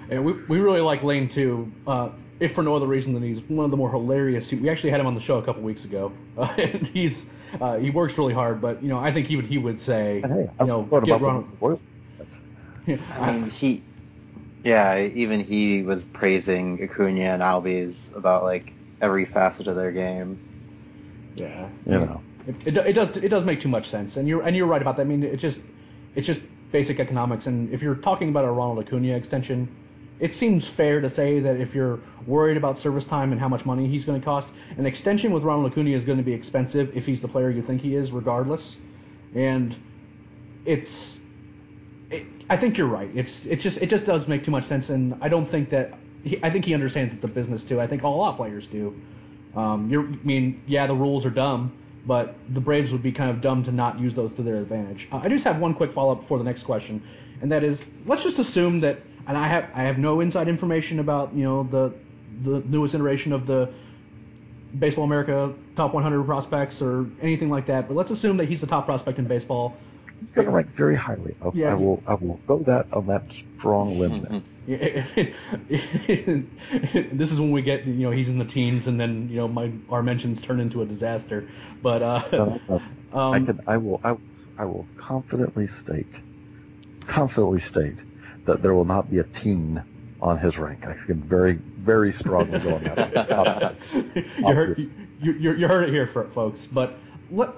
And we, we really like Lane too, uh, if for no other reason than he's one of the more hilarious. We actually had him on the show a couple weeks ago, uh, *laughs* and he's uh, he works really hard. But you know, I think he would he would say, hey, you know, what get about Ronald. I mean, he, yeah, even he was praising Acuna and Albies about like every facet of their game. Yeah, You know. It, it, it does it does make too much sense, and you're and you're right about that. I mean, it's just it's just basic economics, and if you're talking about a Ronald Acuna extension, it seems fair to say that if you're worried about service time and how much money he's going to cost, an extension with Ronald Acuna is going to be expensive if he's the player you think he is, regardless. And it's it, I think you're right. It's it just it just does make too much sense, and I don't think that he, I think he understands it's a business too. I think all lot players do. Um, you're, I mean, yeah, the rules are dumb, but the Braves would be kind of dumb to not use those to their advantage. Uh, I just have one quick follow up for the next question, and that is, let's just assume that, and I have I have no inside information about you know the the newest iteration of the Baseball America top 100 prospects or anything like that, but let's assume that he's the top prospect in baseball. He's going to rank very highly. I, Yeah, I will I will go that on that strong limb. there. *laughs* *laughs* this is when we get, you know, he's in the teens, and then, you know, my our mentions turn into a disaster. But uh, No, no, *laughs* I um, can I will I, I will confidently state confidently state that there will not be a teen on his rank. I can very very strongly go on that. Obviously. you, heard, you, you, you heard it here, for, folks. But let,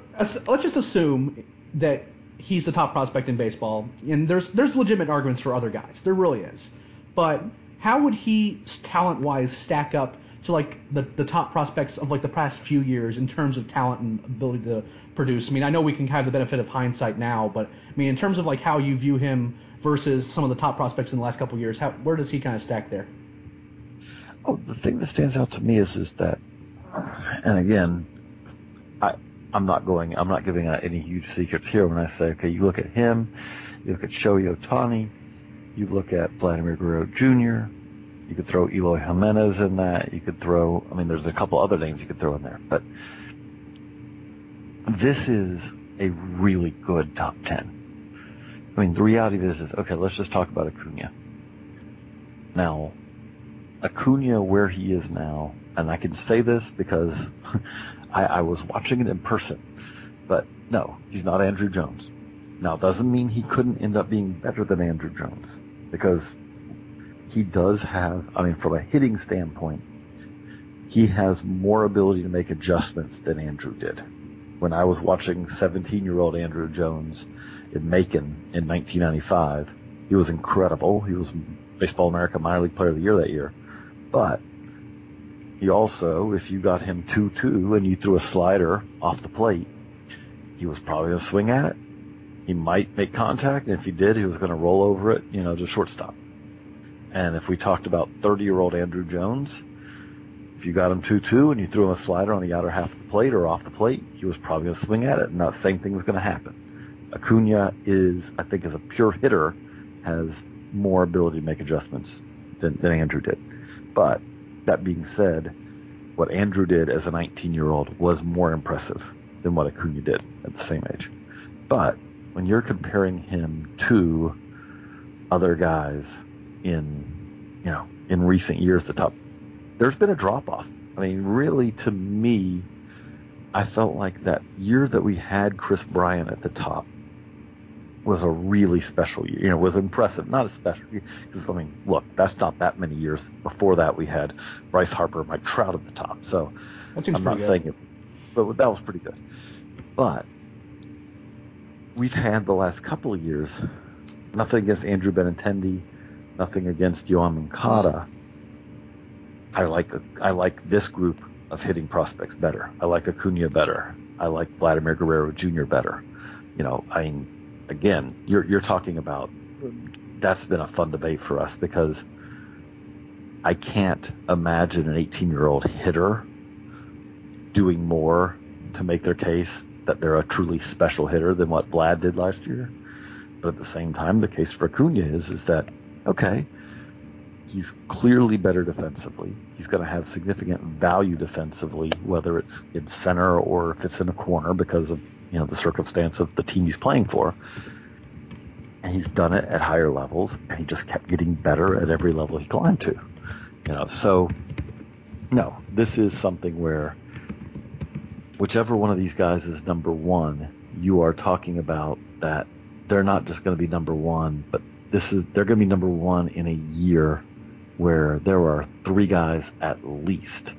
let's just assume that he's the top prospect in baseball, and there's there's legitimate arguments for other guys. There really is. But how would he, talent-wise, stack up to like the the top prospects of like the past few years in terms of talent and ability to produce? I mean, I know we can have the benefit of hindsight now, but I mean, in terms of like how you view him versus some of the top prospects in the last couple years, how where does he kind of stack there? Oh, the thing that stands out to me is is that, and again, I I'm not going I'm not giving out any huge secrets here when I say okay, you look at him, you look at Shohei Ohtani, you look at Vladimir Guerrero Jr. You could throw Eloy Jimenez in that. You could throw I mean, there's a couple other names you could throw in there, but this is a really good top ten. I mean, the reality of this is okay. Let's just talk about Acuna. Now, Acuna where he is now, and I can say this because *laughs* I, I was watching it in person, but no, he's not Andruw Jones. Now, it doesn't mean he couldn't end up being better than Andruw Jones because he does have, I mean, from a hitting standpoint, he has more ability to make adjustments than Andruw did. When I was watching 17 year old Andruw Jones in Macon in 1995, he was incredible. He was Baseball America Minor League Player of the Year that year. But he also, if you got him 2-2 and you threw a slider off the plate, he was probably going to swing at it. He might make contact, and if he did, he was going to roll over it, you know, to shortstop. And if we talked about 30-year-old Andruw Jones, if you got him 2-2 and you threw him a slider on the outer half of the plate or off the plate, he was probably going to swing at it, and that same thing was going to happen. Acuna is, I think, as a pure hitter, has more ability to make adjustments than, than Andruw did. But that being said, what Andruw did as a 19 year old was more impressive than what Acuna did at the same age. But when you're comparing him to other guys in, you know, in recent years, the top, there's been a drop off. I mean, really, to me, I felt like that year that we had Kris Bryant at the top was a really special year. You know, was impressive. Not a special because I mean, look, that's not that many years. Before that, we had Bryce Harper, Mike Trout at the top. So I'm not good. saying it, but that was pretty good. But we've had the last couple of years. Nothing against Andrew Benintendi, nothing against Yoan Moncada. I like I like this group of hitting prospects better. I like Acuna better. I like Vladimir Guerrero Jr. better. You know, I mean, again, you're you're talking about that's been a fun debate for us because I can't imagine an 18 year old hitter doing more to make their case that they're a truly special hitter than what Vlad did last year. But at the same time, the case for Acuna is is that okay, he's clearly better defensively. He's going to have significant value defensively, whether it's in center or if it's in a corner because of you know the circumstance of the team he's playing for. And he's done it at higher levels, and he just kept getting better at every level he climbed to. You know, so no, this is something where whichever one of these guys is number one, you are talking about that they're not just going to be number one, but this is they're going to be number one in a year where there are three guys at least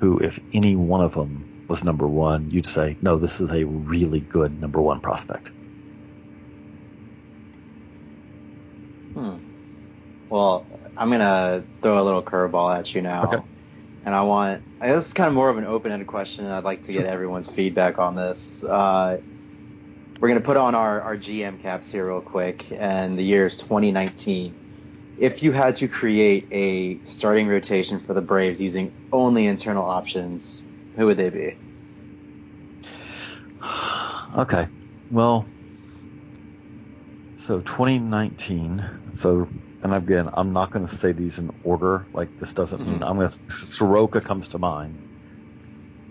who, if any one of them was number one, you'd say, no, this is a really good number one prospect. Hmm. Well, I'm gonna throw a little curveball at you now. Okay. And I want, I guess it's kind of more of an open-ended question. I'd like to get everyone's feedback on this. Uh, we're going to put on our, our GM caps here real quick, and the year is 2019. If you had to create a starting rotation for the Braves using only internal options, who would they be? *sighs* Okay. Well, so 2019. So, and again, I'm not going to say these in order. Like this doesn't mean Mhm. I'm going to. Soroka comes to mind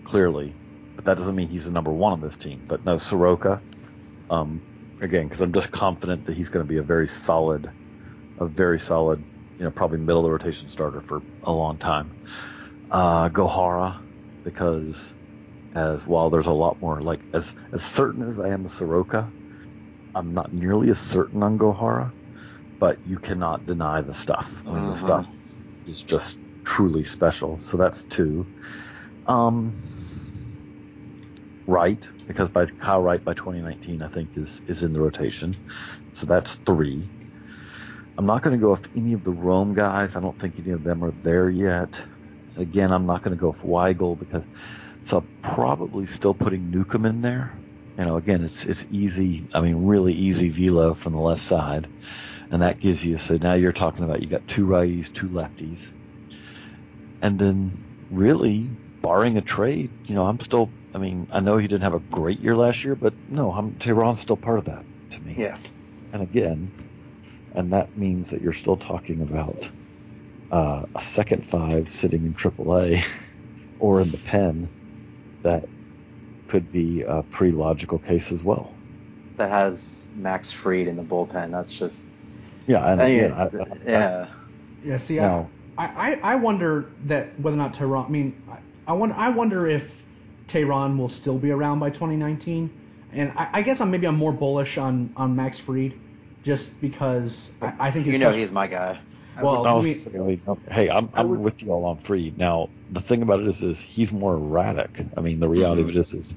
clearly, but that doesn't mean he's the number one on this team. But no, Soroka. Um, again, because I'm just confident that he's going to be a very solid, a very solid, you know, probably middle of the rotation starter for a long time. Uh, Gohara, because as while there's a lot more like as as certain as I am a Soroka, I'm not nearly as certain on Gohara, but you cannot deny the stuff. I mean, the Mhm. stuff is just truly special. So that's two. Um, Wright, because by Kyle Wright by 2019, I think is is in the rotation. So that's three. I'm not going to go with any of the Rome guys. I don't think any of them are there yet. Again, I'm not going to go with Weigel because so I'm probably still putting Newcomb in there. You know, again, it's it's easy. I mean, really easy velo from the left side, and that gives you. So now you're talking about you got two righties, two lefties, and then really, barring a trade, you know, I'm still. I mean, I know he didn't have a great year last year, but no, I'm Teheran's still part of that to me. Yeah. And again, and that means that you're still talking about uh, a second five sitting in AAA *laughs* or in the pen that could be a pretty logical case as well. That has Max Fried in the bullpen. That's just, Yeah, and I mean, again, I, I, yeah. Yeah, see, No. I, I, I wonder that whether or not Teheran. I mean, I, I wonder, I wonder if Teheran will still be around by 2019. And I, I guess I'm maybe I'm more bullish on on Max Fried, just because I, I think You know he's my guy. well. I was I mean, just hey, I'm I I'm would- with you all on free. Now, the thing about it is, is he's more erratic. I mean, the reality of it is, is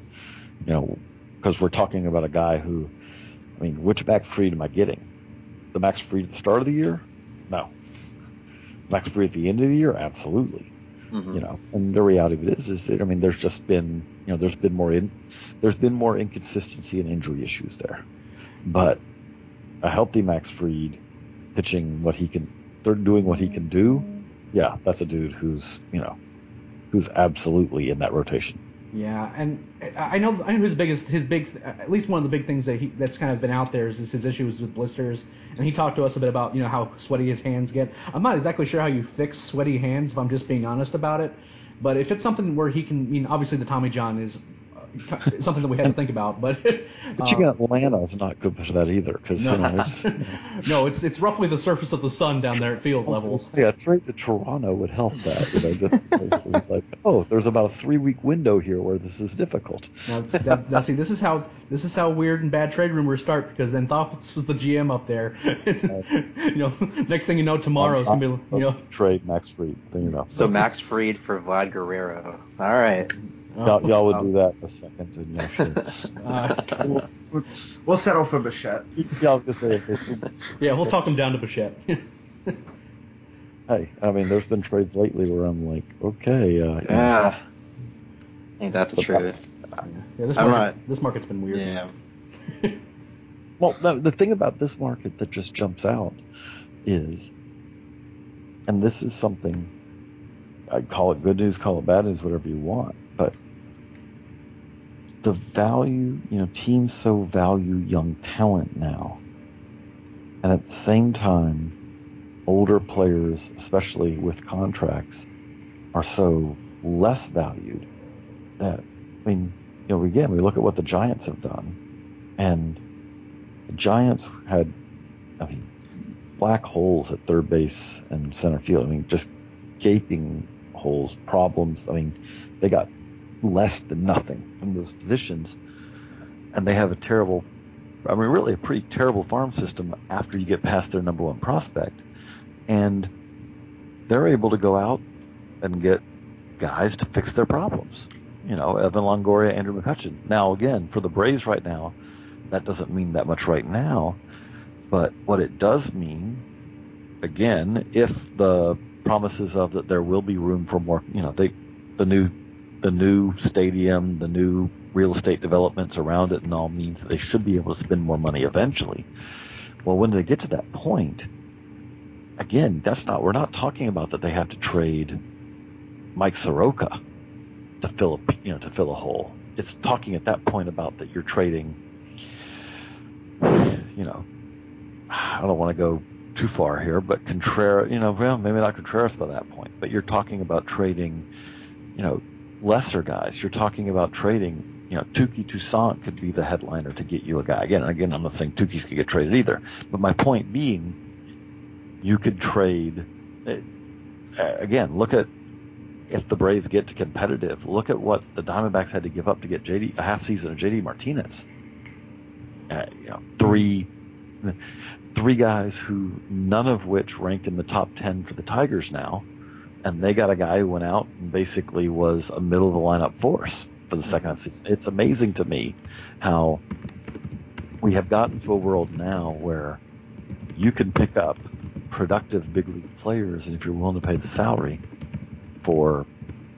you know, because we're talking about a guy who, I mean, which Max Fried am I getting? The Max Fried at the start of the year? No. Max Fried at the end of the year? Absolutely. Mhm. you know and the reality of it is is that i mean there's just been you know there's been more in there's been more inconsistency and injury issues there but a healthy max Fried pitching what he can they're doing what he can do. Yeah that's a dude who's you know who's absolutely in that rotation. Yeah, and I know I know his biggest his big at least one of the big things that he that's kind of been out there is, is his issues with blisters, and he talked to us a bit about you know how sweaty his hands get. I'm not exactly sure how you fix sweaty hands if I'm just being honest about it, but if it's something where he can, I mean obviously the Tommy John is *laughs* something that we had to think about, but but you uh, got Atlanta's not good for that either because no, you know it's *laughs* no, it's it's roughly the surface of the sun down there at field I was level. gonna say, a trade to Toronto would help that, you know, just because *laughs* it like, oh, there's about a three week window here where this is difficult. Now, that, now see, this is how this is how weird and bad trade rumors start because then Thomas was the GM up there. you know, next thing you know, tomorrow it's gonna be you know. trade Max Fried. then you know. So Max Fried for Vlad Guerrero. All right. Y'all, y'all would Oh. do that in a second, and yeah, sure. Uh, We'll, we'll settle for Bichette. yeah, I was gonna say, yeah, we'll talk him down to Bichette. *laughs* hey, I mean, there's been trades lately where I'm like, okay, uh, you know, Yeah. Ain't that the truth? yeah, this market, not- this market's been weird. Yeah. *laughs* Well, no, the thing about this market that just jumps out is, and this is something, I call it good news, call it bad news, whatever you want, but the value, you know, teams so value young talent now. And at the same time, older players, especially with contracts, are so less valued that, I mean, you know, again, we look at what the Giants have done, and the Giants had, I mean, black holes at third base and center field. I mean, just gaping holes, problems. I mean, they got less than nothing from those positions, and they have a terrible, I mean, really a pretty terrible farm system after you get past their number one prospect, and they're able to go out and get guys to fix their problems. You know, Evan Longoria, Andrew McCutchen. Now, again, for the Braves right now, that doesn't mean that much right now, but what it does mean, again, if the promises of that there will be room for more, you know, they, the new, the new stadium, the new real estate developments around it and all means that they should be able to spend more money eventually. Well, when they get to that point, again, that's not, we're not talking about that they have to trade Mike Soroka to fill a, you know, to fill a hole. It's talking at that point about that you're trading, you know, I don't want to go too far here, but Contreras, you know, well, maybe not Contreras by that point, but you're talking about trading, you know, lesser guys. You're talking about trading, you know, Touki Toussaint could be the headliner to get you a guy. Again, again, I'm not saying Touki's could get traded either, but my point being, you could trade. Uh, again, look at if the Braves get to competitive. Look at what the Diamondbacks had to give up to get JD a half season of JD Martinez. Uh, you know, three three guys who none of which rank in the top 10 for the Tigers now. And they got a guy who went out and basically was a middle of the lineup force for the second season. It's amazing to me how we have gotten to a world now where you can pick up productive big league players, and if you're willing to pay the salary for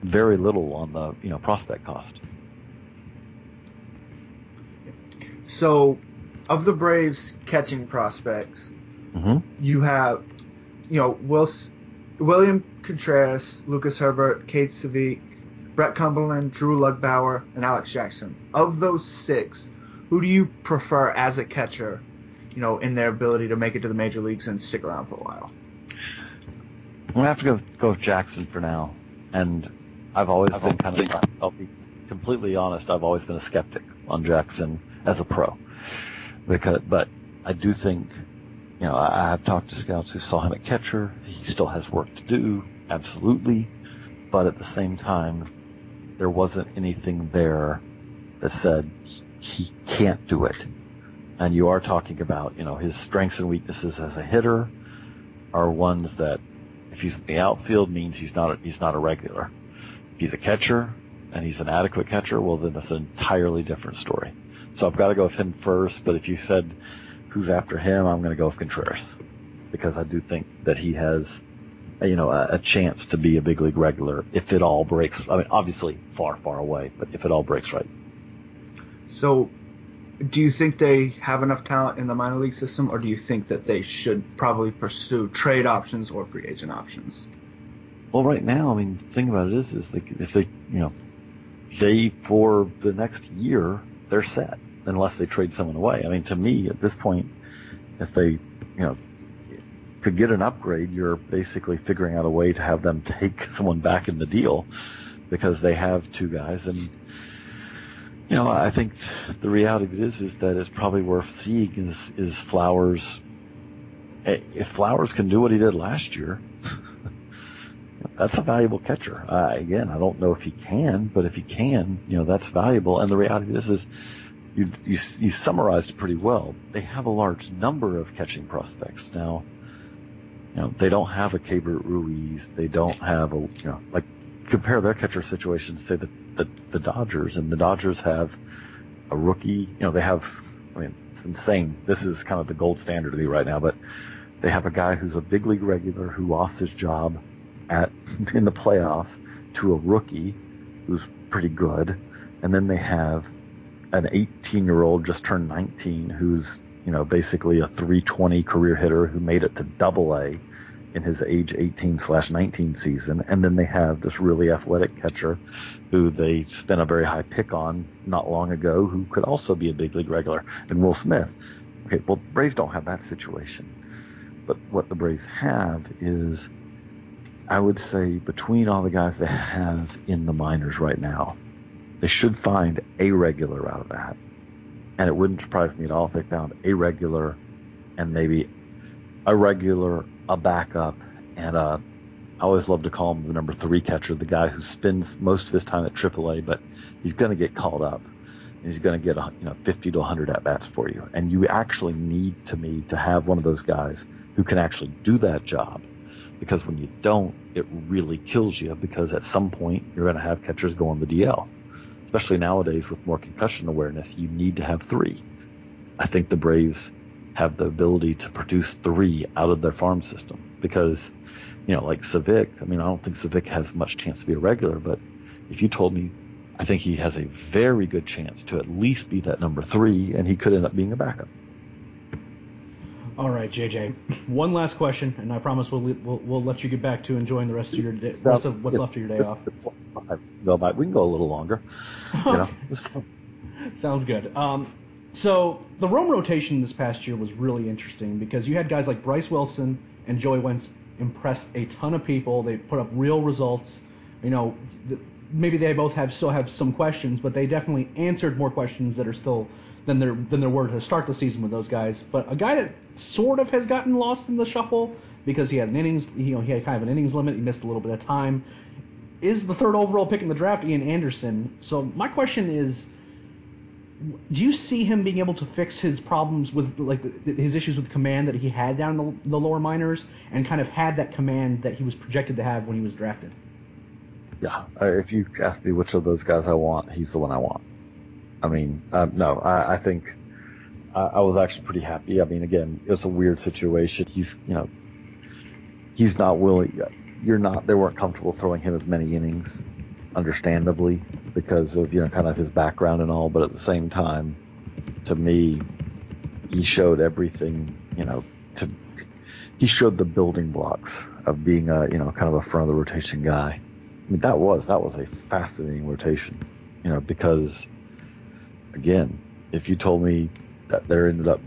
very little on the you know prospect cost. So of the Braves catching prospects, mm-hmm. you have, you know, William Contreras, Lucas Herbert, Kade Scivicque, Brett Cumberland, Drew Lugbauer, and Alex Jackson. Of those six, who do you prefer as a catcher, you know, in their ability to make it to the major leagues and stick around for a while? I'm gonna have to go go with Jackson for now, and I've always I've been kind of I'll be completely honest. I've always been a skeptic on Jackson as a pro because, but I do think, you know, I, I have talked to scouts who saw him at catcher. He still has work to do, absolutely. But at the same time, there wasn't anything there that said he can't do it. And you are talking about, you know, his strengths and weaknesses as a hitter are ones that if he's in the outfield means he's not a, he's not a regular. If he's a catcher and he's an adequate catcher, well then that's an entirely different story. So I've got to go with him first. But if you said who's after him, I'm going to go with Contreras because I do think that he has, you know, a, a, chance to be a big league regular if it all breaks. I mean, obviously far, far away, but if it all breaks right. So, do you think they have enough talent in the minor league system, or do you think that they should probably pursue trade options or free agent options? Well, right now, I mean, the thing about it is, is they, if they, you know, they for the next year they're set unless they trade someone away. I mean, to me, at this point, if they, you know, to get an upgrade, you're basically figuring out a way to have them *laughs* take someone back in the deal because they have two guys. And, you know, I think the reality of it is, is that it's probably worth seeing is, is Flowers. If Flowers can do what he did last year, *laughs* that's a valuable catcher. Uh, again, I don't know if he can, but if he can, you know, that's valuable. And the reality of is, is you, you, you summarized it pretty well. They have a large number of catching prospects now. You know, they don't have a Keibert Ruiz. They don't have a, you know, like compare their catcher situations to the, the, the Dodgers, and the Dodgers have a rookie. You know, they have. I mean, it's insane. This is kind of the gold standard to me right now, but they have a guy who's a big league regular who lost his job at *laughs* in the playoffs to a rookie who's pretty good, and then they have an 18 year old just turned 19 who's you know basically a 320 career hitter who made it to double A in his age 18 slash 19 season, and then they have this really athletic catcher who they spent a very high pick on not long ago, who could also be a big league regular, and Will Smith. Okay, well, Braves don't have that situation, but what the Braves have is, I would say, between all the guys they have in the minors right now, they should find a regular out of that, and it wouldn't surprise me at all if they found a regular and maybe a regular, a backup, and a I always love to call him the number three catcher, the guy who spends most of his time at AAA, but he's going to get called up. And he's going to get you know 50 to 100 at bats for you, and you actually need to me to have one of those guys who can actually do that job, because when you don't, it really kills you. Because at some point you're going to have catchers go on the DL, especially nowadays with more concussion awareness. You need to have three. I think the Braves have the ability to produce three out of their farm system because, you know, like Scivicque, I mean, I don't think Scivicque has much chance to be a regular, but if you told me, I think he has a very good chance to at least be that number three, and he could end up being a backup. All right, JJ. One last question, and I promise we'll we'll, we'll let you get back to enjoying the rest of your day, rest of what's left of your day off. Go by. We can go a little longer. You know? *laughs* Sounds good. Um, so the Rome rotation this past year was really interesting because you had guys like Bryce Wilson and Joey Wentz impress a ton of people. They put up real results. You know, maybe they both have still have some questions, but they definitely answered more questions that are still than there than there were to start the season with those guys. But a guy that sort of has gotten lost in the shuffle because he had an innings, you know, he had kind of an innings limit. He missed a little bit of time. Is the third overall pick in the draft Ian Anderson? So my question is do you see him being able to fix his problems with like his issues with command that he had down the, the lower minors and kind of had that command that he was projected to have when he was drafted? Yeah, uh, if you ask me which of those guys I want, he's the one I want. I mean, uh, no, I, I think I, I was actually pretty happy. I mean, again, it was a weird situation. He's, you know, he's not willing. You're not. They weren't comfortable throwing him as many innings understandably, because of you know kind of his background and all. But at the same time, to me, he showed everything. You know, to he showed the building blocks of being a you know kind of a front of the rotation guy. I mean, that was that was a fascinating rotation. You know, because again, if you told me that there ended up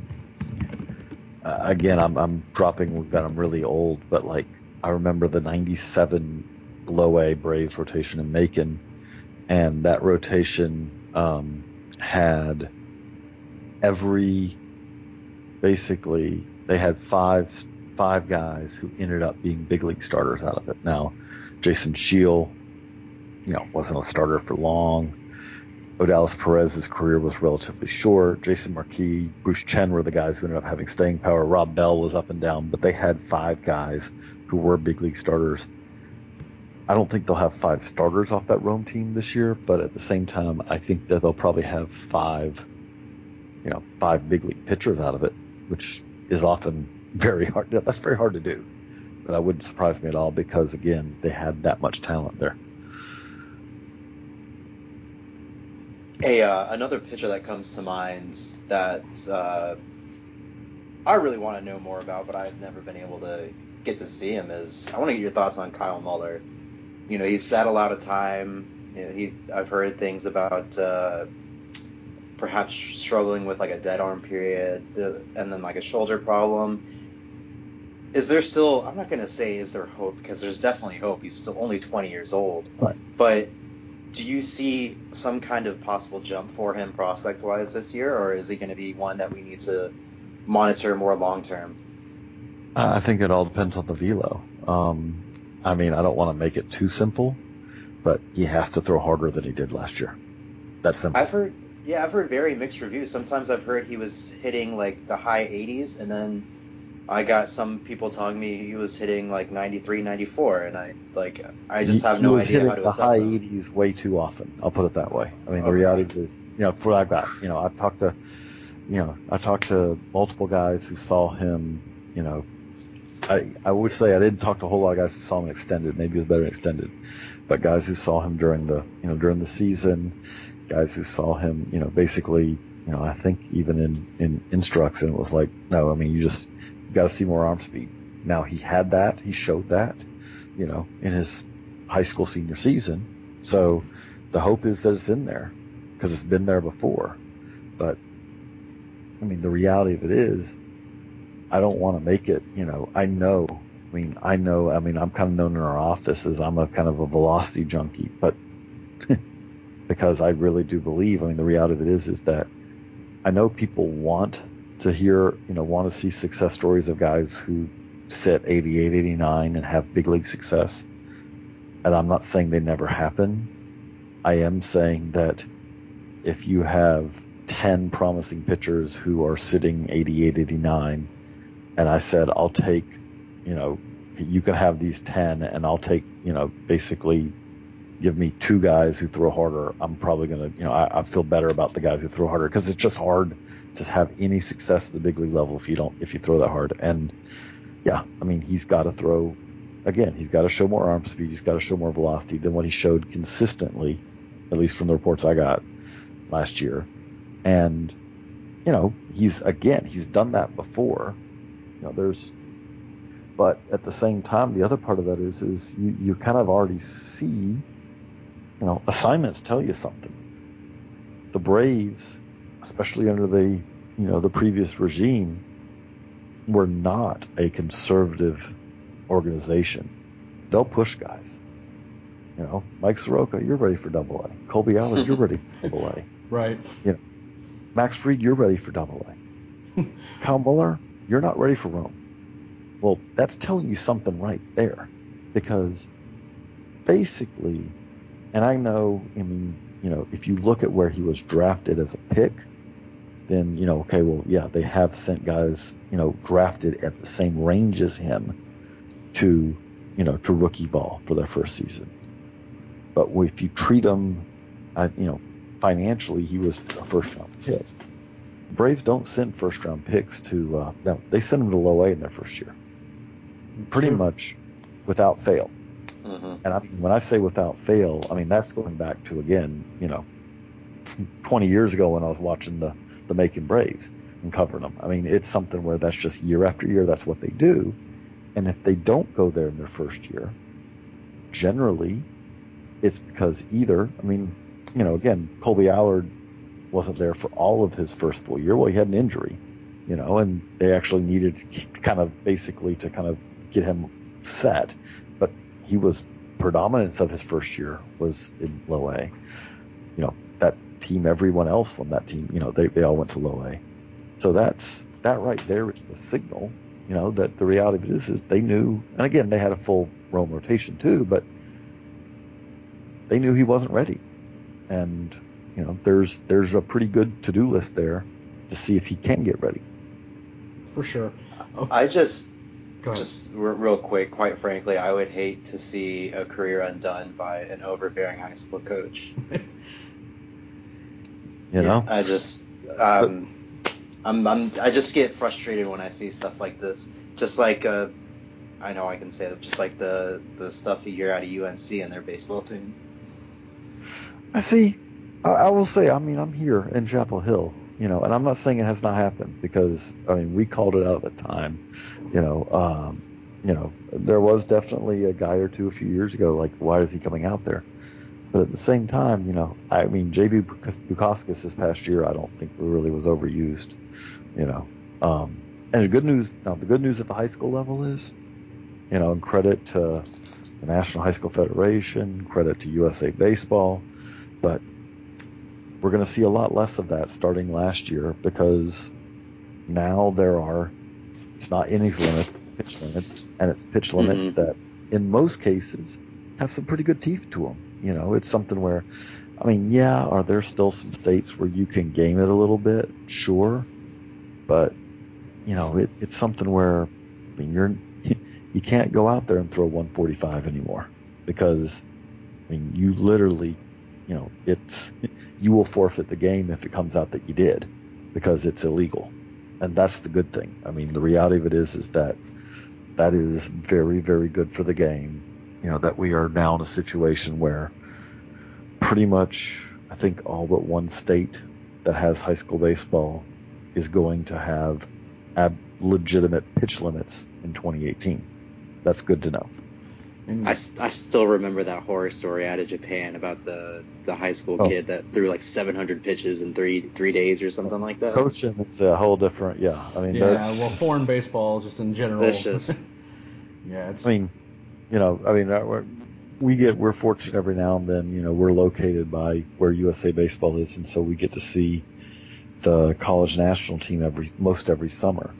uh, again, I'm I'm dropping that I'm really old, but like I remember the '97 low A Braves rotation in Macon, and that rotation um, had every basically they had five five guys who ended up being big league starters out of it. Now, Jason Shiell, you know, wasn't a starter for long. Odalis Perez's career was relatively short. Jason Marquis, Bruce Chen were the guys who ended up having staying power. Rob Bell was up and down, but they had five guys who were big league starters I don't think they'll have five starters off that Rome team this year, but at the same time, I think that they'll probably have five, you know, five big league pitchers out of it, which is often *laughs* very hard. That's very hard to do, but I wouldn't surprise me at all because again, they had that much talent there. Hey, uh, another pitcher that comes to mind that uh, I really want to know more about, but I've never been able to get to see him is I want to get your thoughts on Kyle Muller you know, he's sat a lot of time. You know, he I've heard things about uh, perhaps struggling with like a dead arm period uh, and then like a shoulder problem. Is there still? I'm not gonna say is there hope because there's definitely hope. He's still only 20 years old. Right. But do you see some kind of possible jump for him prospect wise this year, or is he going to be one that we need to monitor more long term? I think it all depends on the velo. Um, I mean, I don't want to make it too simple, but he has to throw harder than he did last year. That's simple. I've heard, yeah, I've heard very mixed reviews. Sometimes I've heard he was hitting like the high 80s, and then I got some people telling me he was hitting like 93, 94, and I like I just have no idea how to the assess high him. 80s way too often. I'll put it that way. I mean, the reality is, you know, for what I got, you know, I've talked to, you know, I talked to multiple guys who saw him, you know, I, I would say I didn't talk to a whole lot of guys who saw him extended. Maybe it was better extended, but guys who saw him during the you know during the season, guys who saw him you know basically you know I think even in in instructs and it was like no I mean you just got to see more arm speed Now he had that, he showed that, you know, in his high school senior season. So the hope is that it's in there because it's been there before. But I mean, the reality of it is, I don't want to make it, you know, I know, I mean, I know, I mean, I'm kind of known in our office as I'm a kind of a velocity junkie, but *laughs* because I really do believe, I mean, the reality of it is, is that I know people want to hear, you know, want to see success stories of guys who sit 88, 89 and have big league success. And I'm not saying they never happen. I am saying that if you have 10 promising pitchers who are sitting 88, 89, and I said, I'll take, you know, you can have these 10 and I'll take, you know, basically give me two guys who throw harder. I'm probably going to, you know, I, I, feel better about the guys who throw harder because it's just hard to have any success at the big league level if you don't, if you throw that hard. And yeah, I mean, he's got to throw, again, he's got to show more arm speed. He's got to show more velocity than what he showed consistently, at least from the reports I got last year. And, you know, he's, again, he's done that before. You know, there's, but at the same time, the other part of that is, is you, you kind of already see, you know, assignments tell you something. The Braves, especially under the, you know, the previous regime, were not a conservative organization. They'll push guys. You know, Mike Soroka, you're ready for Double A. Kolby Allard, you're ready for Double A. *laughs* Right. You know, Max Fried, you're ready for Double A. *laughs* Kyle Muller, you're not ready for Rome. Well, that's telling you something right there, because basically, and I know, I mean, you know, if you look at where he was drafted as a pick, then you know, okay, well, yeah, they have sent guys, you know, drafted at the same range as him to, you know, to rookie ball for their first season. But if you treat him, uh, you know, financially, he was a first round pick. Braves don't send first round picks to, uh, no, they send them to low A in their first year, pretty much without fail. Mm-hmm. And I mean, when I say without fail, I mean that's going back to again, you know, *laughs* 20 years ago when I was watching the the Macon Braves and covering them. I mean, it's something where that's just year after year, that's what they do. And if they don't go there in their first year, generally it's because either, I mean, you know, again, Kolby Allard wasn't there for all of his first full year. Well, he had an injury, you know, and they actually needed kind of basically to kind of get him set. But he was predominance of his first year was in low A. You know, team, everyone else from that team, you know, they, they all went to low A. So that's that right there is the signal, you know, that the reality of it is is they knew and again they had a full Rome rotation too, but they knew he wasn't ready. And, you know, there's there's a pretty good to do list there to see if he can get ready. For sure. Okay. I just just real quick, quite frankly, I would hate to see a career undone by an overbearing high school coach. *laughs* You know, I just um, I'm, I'm I just get frustrated when I see stuff like this. Just like uh, I know I can say it, just like the the stuff you hear out of UNC and their baseball team. I see. I, I will say, I mean, I'm here in Chapel Hill, you know, and I'm not saying it has not happened because I mean we called it out at the time, you know. Um, you know, there was definitely a guy or two a few years ago, like, why is he coming out there? But at the same time, you know, I mean, JB Bukauskas this past year, I don't think really was overused, you know. Um, and the good news, now the good news at the high school level is, you know, and credit to the National High School Federation, credit to USA Baseball, but we're going to see a lot less of that starting last year because now there are, it's not innings limits, pitch limits, and it's pitch limits mm-hmm. that in most cases have some pretty good teeth to them. You know, it's something where, I mean, yeah, are there still some states where you can game it a little bit? Sure, but you know, it, it's something where I mean, you're *laughs* you can't go out there and throw 145 anymore because I mean, you literally, you know, it's *laughs* you will forfeit the game if it comes out that you did because it's illegal, and that's the good thing. I mean, the reality of it is is that that is very very good for the game you know, that we are now in a situation where pretty much, I think all but one state that has high school baseball is going to have ab- legitimate pitch limits in 2018. That's good to know. Mm. I, I still remember that horror story out of Japan about the, the high school Oh. kid that threw like 700 pitches in three three days or something like that. Coaching is a whole different, yeah. I mean, Yeah, well, foreign baseball just in general. That's just *laughs* yeah, it's I mean, you know, I mean, uh, we get we're fortunate every now and then. You know, we're located by where USA Baseball is, and so we get to see the college national team every most every summer.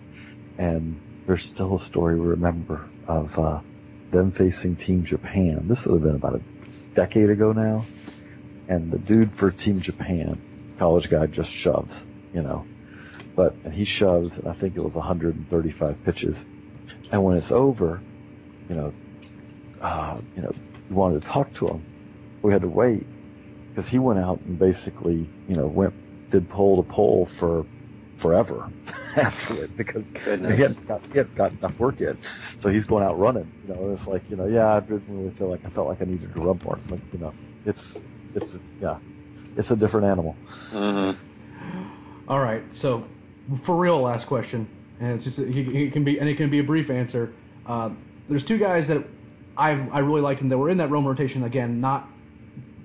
And there's still a story we remember of uh, them facing Team Japan. This would have been about a decade ago now. And the dude for Team Japan, college guy, just shoves, you know. But and he shoves, and I think it was 135 pitches. And when it's over, you know, uh, you know, we wanted to talk to him. We had to wait because he went out and basically, you know, went did pole to pole for forever *laughs* after it because Goodness. he hadn't got, he hadn't got enough work in. So he's going out running. You know, it's like, you know, yeah, I didn't really feel like I felt like I needed to run more. It's like, you know, it's it's yeah, it's a different animal. Mhm. All right, so for real, last question, and it's just he, he can be and it can be a brief answer. Uh, there's two guys that I I really liked and that were in that Rome rotation again, not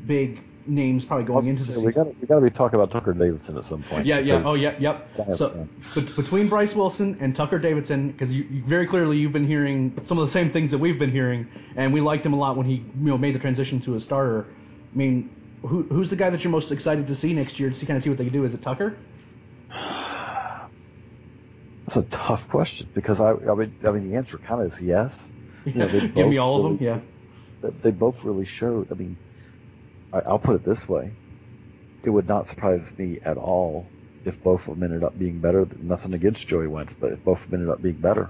big names probably going into say, the we got we got to be talking about Tucker Davidson at some point. Yeah, yeah, oh yeah, yep. So bet- between Bryce Wilson and Tucker Davidson, because you, you very clearly you've been hearing some of the same things that we've been hearing, and we liked him a lot when he you know made the transition to a starter. I mean, who, who's the guy that you're most excited to see next year to see kind of see what they can do? Is it Tucker? That's a tough question because I, I I mean, the answer kind of is yes. You know, they *laughs* Give me both all of really- them. They- They both really showed. I mean, I, I'll put it this way: it would not surprise me at all if both of them ended up being better. Nothing against Joey Wentz, but if both of them ended up being better,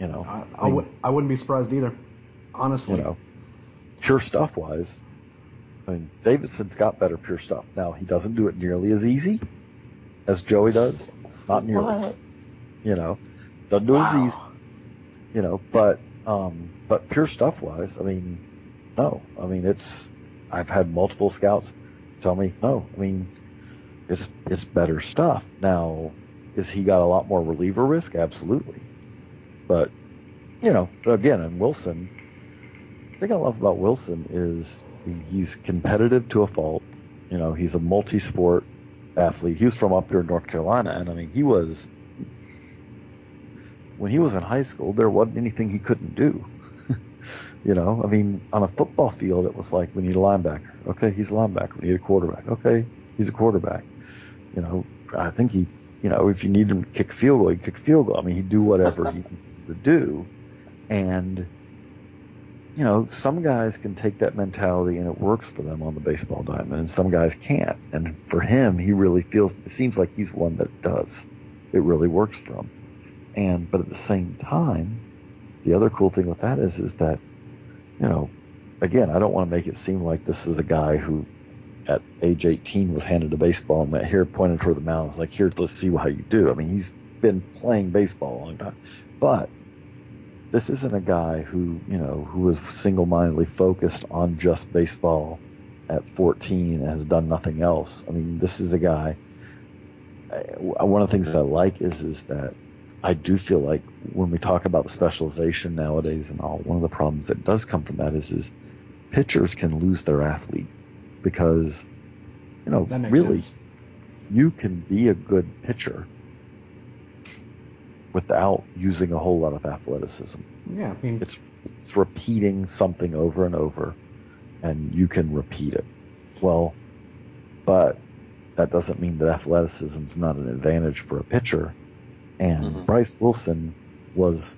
you know, Yeah, I, I, would, I wouldn't be surprised either. Honestly, you know, pure stuff wise, I mean, Davidson's got better pure stuff. Now he doesn't do it nearly as easy as Joey does. Not nearly. You know, doesn't do it as easy. You know, but um, but pure stuff wise, I mean, no. I mean, it's. I've had multiple scouts tell me no. I mean, it's it's better stuff. Now, is he got a lot more reliever risk? Absolutely. But you know, again, and Wilson, the thing I love about Wilson is I mean, he's competitive to a fault. You know, he's a multi-sport athlete. He was from up here in North Carolina, and I mean, he was when he was in high school, there wasn't anything he couldn't do. *laughs* you know, I mean, on a football field, it was like we need a linebacker. Okay, he's a linebacker. We need a quarterback. Okay, he's a quarterback. You know, I think he, you know, if you need him to kick a field goal, he'd kick a field goal. I mean, he'd do whatever he *laughs* would do. And, you know, some guys can take that mentality and it works for them on the baseball diamond, and some guys can't. And for him, he really feels, it seems like he's one that does. It really works for him. And, but at the same time, the other cool thing with that is, is that, you know, again, I don't want to make it seem like this is a guy who at age 18 was handed a baseball and went here, pointed toward the mountains, like, here, let's see how you do. I mean, he's been playing baseball a long time. But this isn't a guy who, you know, who was single-mindedly focused on just baseball at 14 and has done nothing else. I mean, this is a guy. One of the things I like is is that I do feel like when we talk about the specialization nowadays and all, one of the problems that does come from that is is pitchers can lose their athlete because you know really sense. you can be a good pitcher without using a whole lot of athleticism. Yeah, I mean, It's it's repeating something over and over, and you can repeat it. Well, but that doesn't mean that athleticism is not an advantage for a pitcher. And Mhm. Bryce Wilson was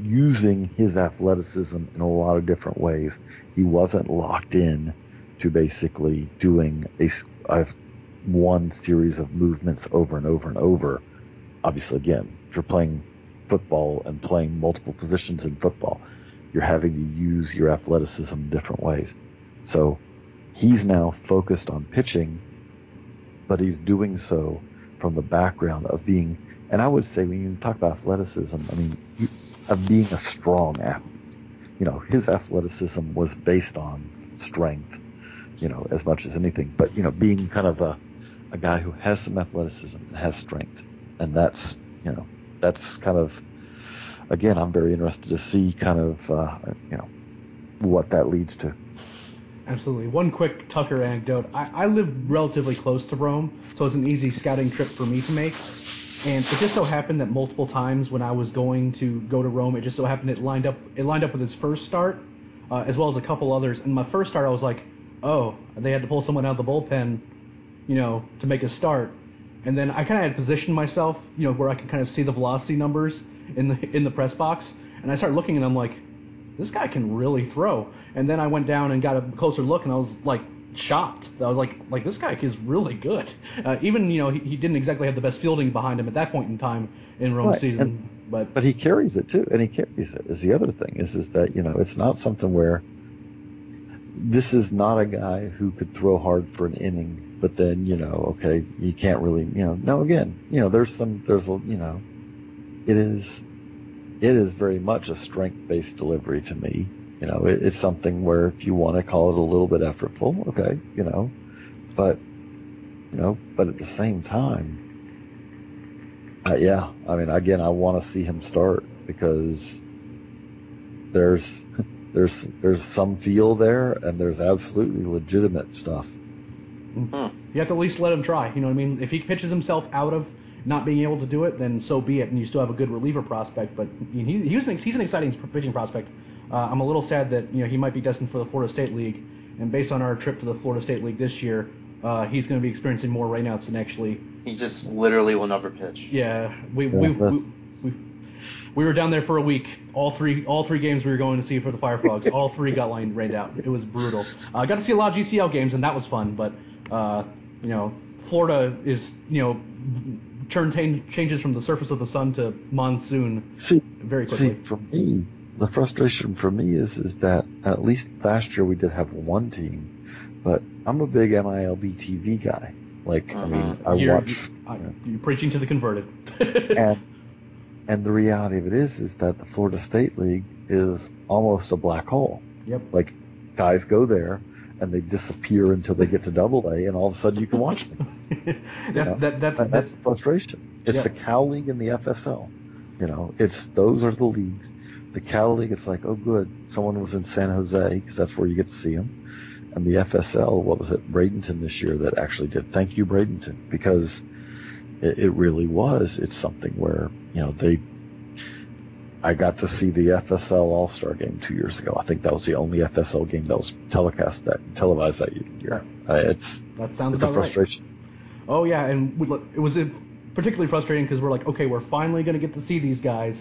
using his athleticism in a lot of different ways. He wasn't locked in to basically doing a, a one series of movements over and over and over. Obviously, again, if you're playing football and playing multiple positions in football, you're having to use your athleticism in different ways. So he's now focused on pitching, but he's doing so from the background of being, and I would say when you talk about athleticism, I mean, he, of being a strong athlete. You know, his athleticism was based on strength, you know, as much as anything, but, you know, being kind of a, a guy who has some athleticism and has strength. And that's, you know, that's kind of again, I'm very interested to see kind of uh, you know what that leads to. Absolutely. One quick Tucker anecdote. I, I live relatively close to Rome, so it's an easy scouting trip for me to make. And it just so happened that multiple times when I was going to go to Rome, it just so happened it lined up it lined up with his first start, uh, as well as a couple others. And my first start, I was like, oh, they had to pull someone out of the bullpen, you know, to make a start. And then I kind of had positioned myself, you know, where I could kind of see the velocity numbers in the in the press box. And I started looking, and I'm like, this guy can really throw. And then I went down and got a closer look, and I was like shocked. I was like, like this guy is really good. Uh, even you know he, he didn't exactly have the best fielding behind him at that point in time in Rome's Right, season, and- but But he carries it too, and he carries it. Is the other thing is is that you know it's not something where this is not a guy who could throw hard for an inning, but then you know okay you can't really you know no again you know there's some there's a you know it is it is very much a strength based delivery to me. You know it, it's something where if you want to call it a little bit effortful, okay, you know, but you know but at the same time uh, yeah, I mean, again, I want to see him start because there's *laughs* there's there's some feel there, and there's absolutely legitimate stuff. you have to at least let him try. You know what I mean? If he pitches himself out of not being able to do it, then so be it, and you still have a good reliever prospect. But he, he- he's, an, he's an exciting pitching prospect. Uh, I'm a little sad that you know he might be destined for the Florida State League, and based on our trip to the Florida State League this year, uh, he's going to be experiencing more rainouts than actually. He just literally will never pitch. Yeah, we we, we, we we were down there for a week. All three all three games we were going to see for the Firefrogs, all three got lined rained out. It was brutal. I uh, got to see a lot of GCL games, and that was fun. But uh, you know, Florida is you know turn change, changes from the surface of the sun to monsoon See, very quickly. see, for me, the frustration for me is is that at least last year we did have one team, but I'm a big MILB TV guy. Like, I mean, uh-huh. I you're, watch. I- you're preaching to the converted. *laughs* and and the reality of it is is that the Florida State League is almost a black hole. yep. Like guys go there and they disappear until they get to double A and all of a sudden you can watch them. *laughs* that, you know? that, that's, that's the frustration. It's Yeah. the Cal League and the FSL. You know, it's those are the leagues. The Cal League, it's like, oh, good, someone was in San Jose because that's where you get to see them. And the FSL, what was it, Bradenton this year that actually did. Thank you, Bradenton, because it, it really was. It's something where you know they. I got to see the FSL All Star game two years ago. I think that was the only FSL game that was telecast that televised that year. Uh, it's that sounds it's a about right. frustration. Oh yeah, and we, it was uh, particularly frustrating because we're like, okay, we're finally gonna get to see these guys,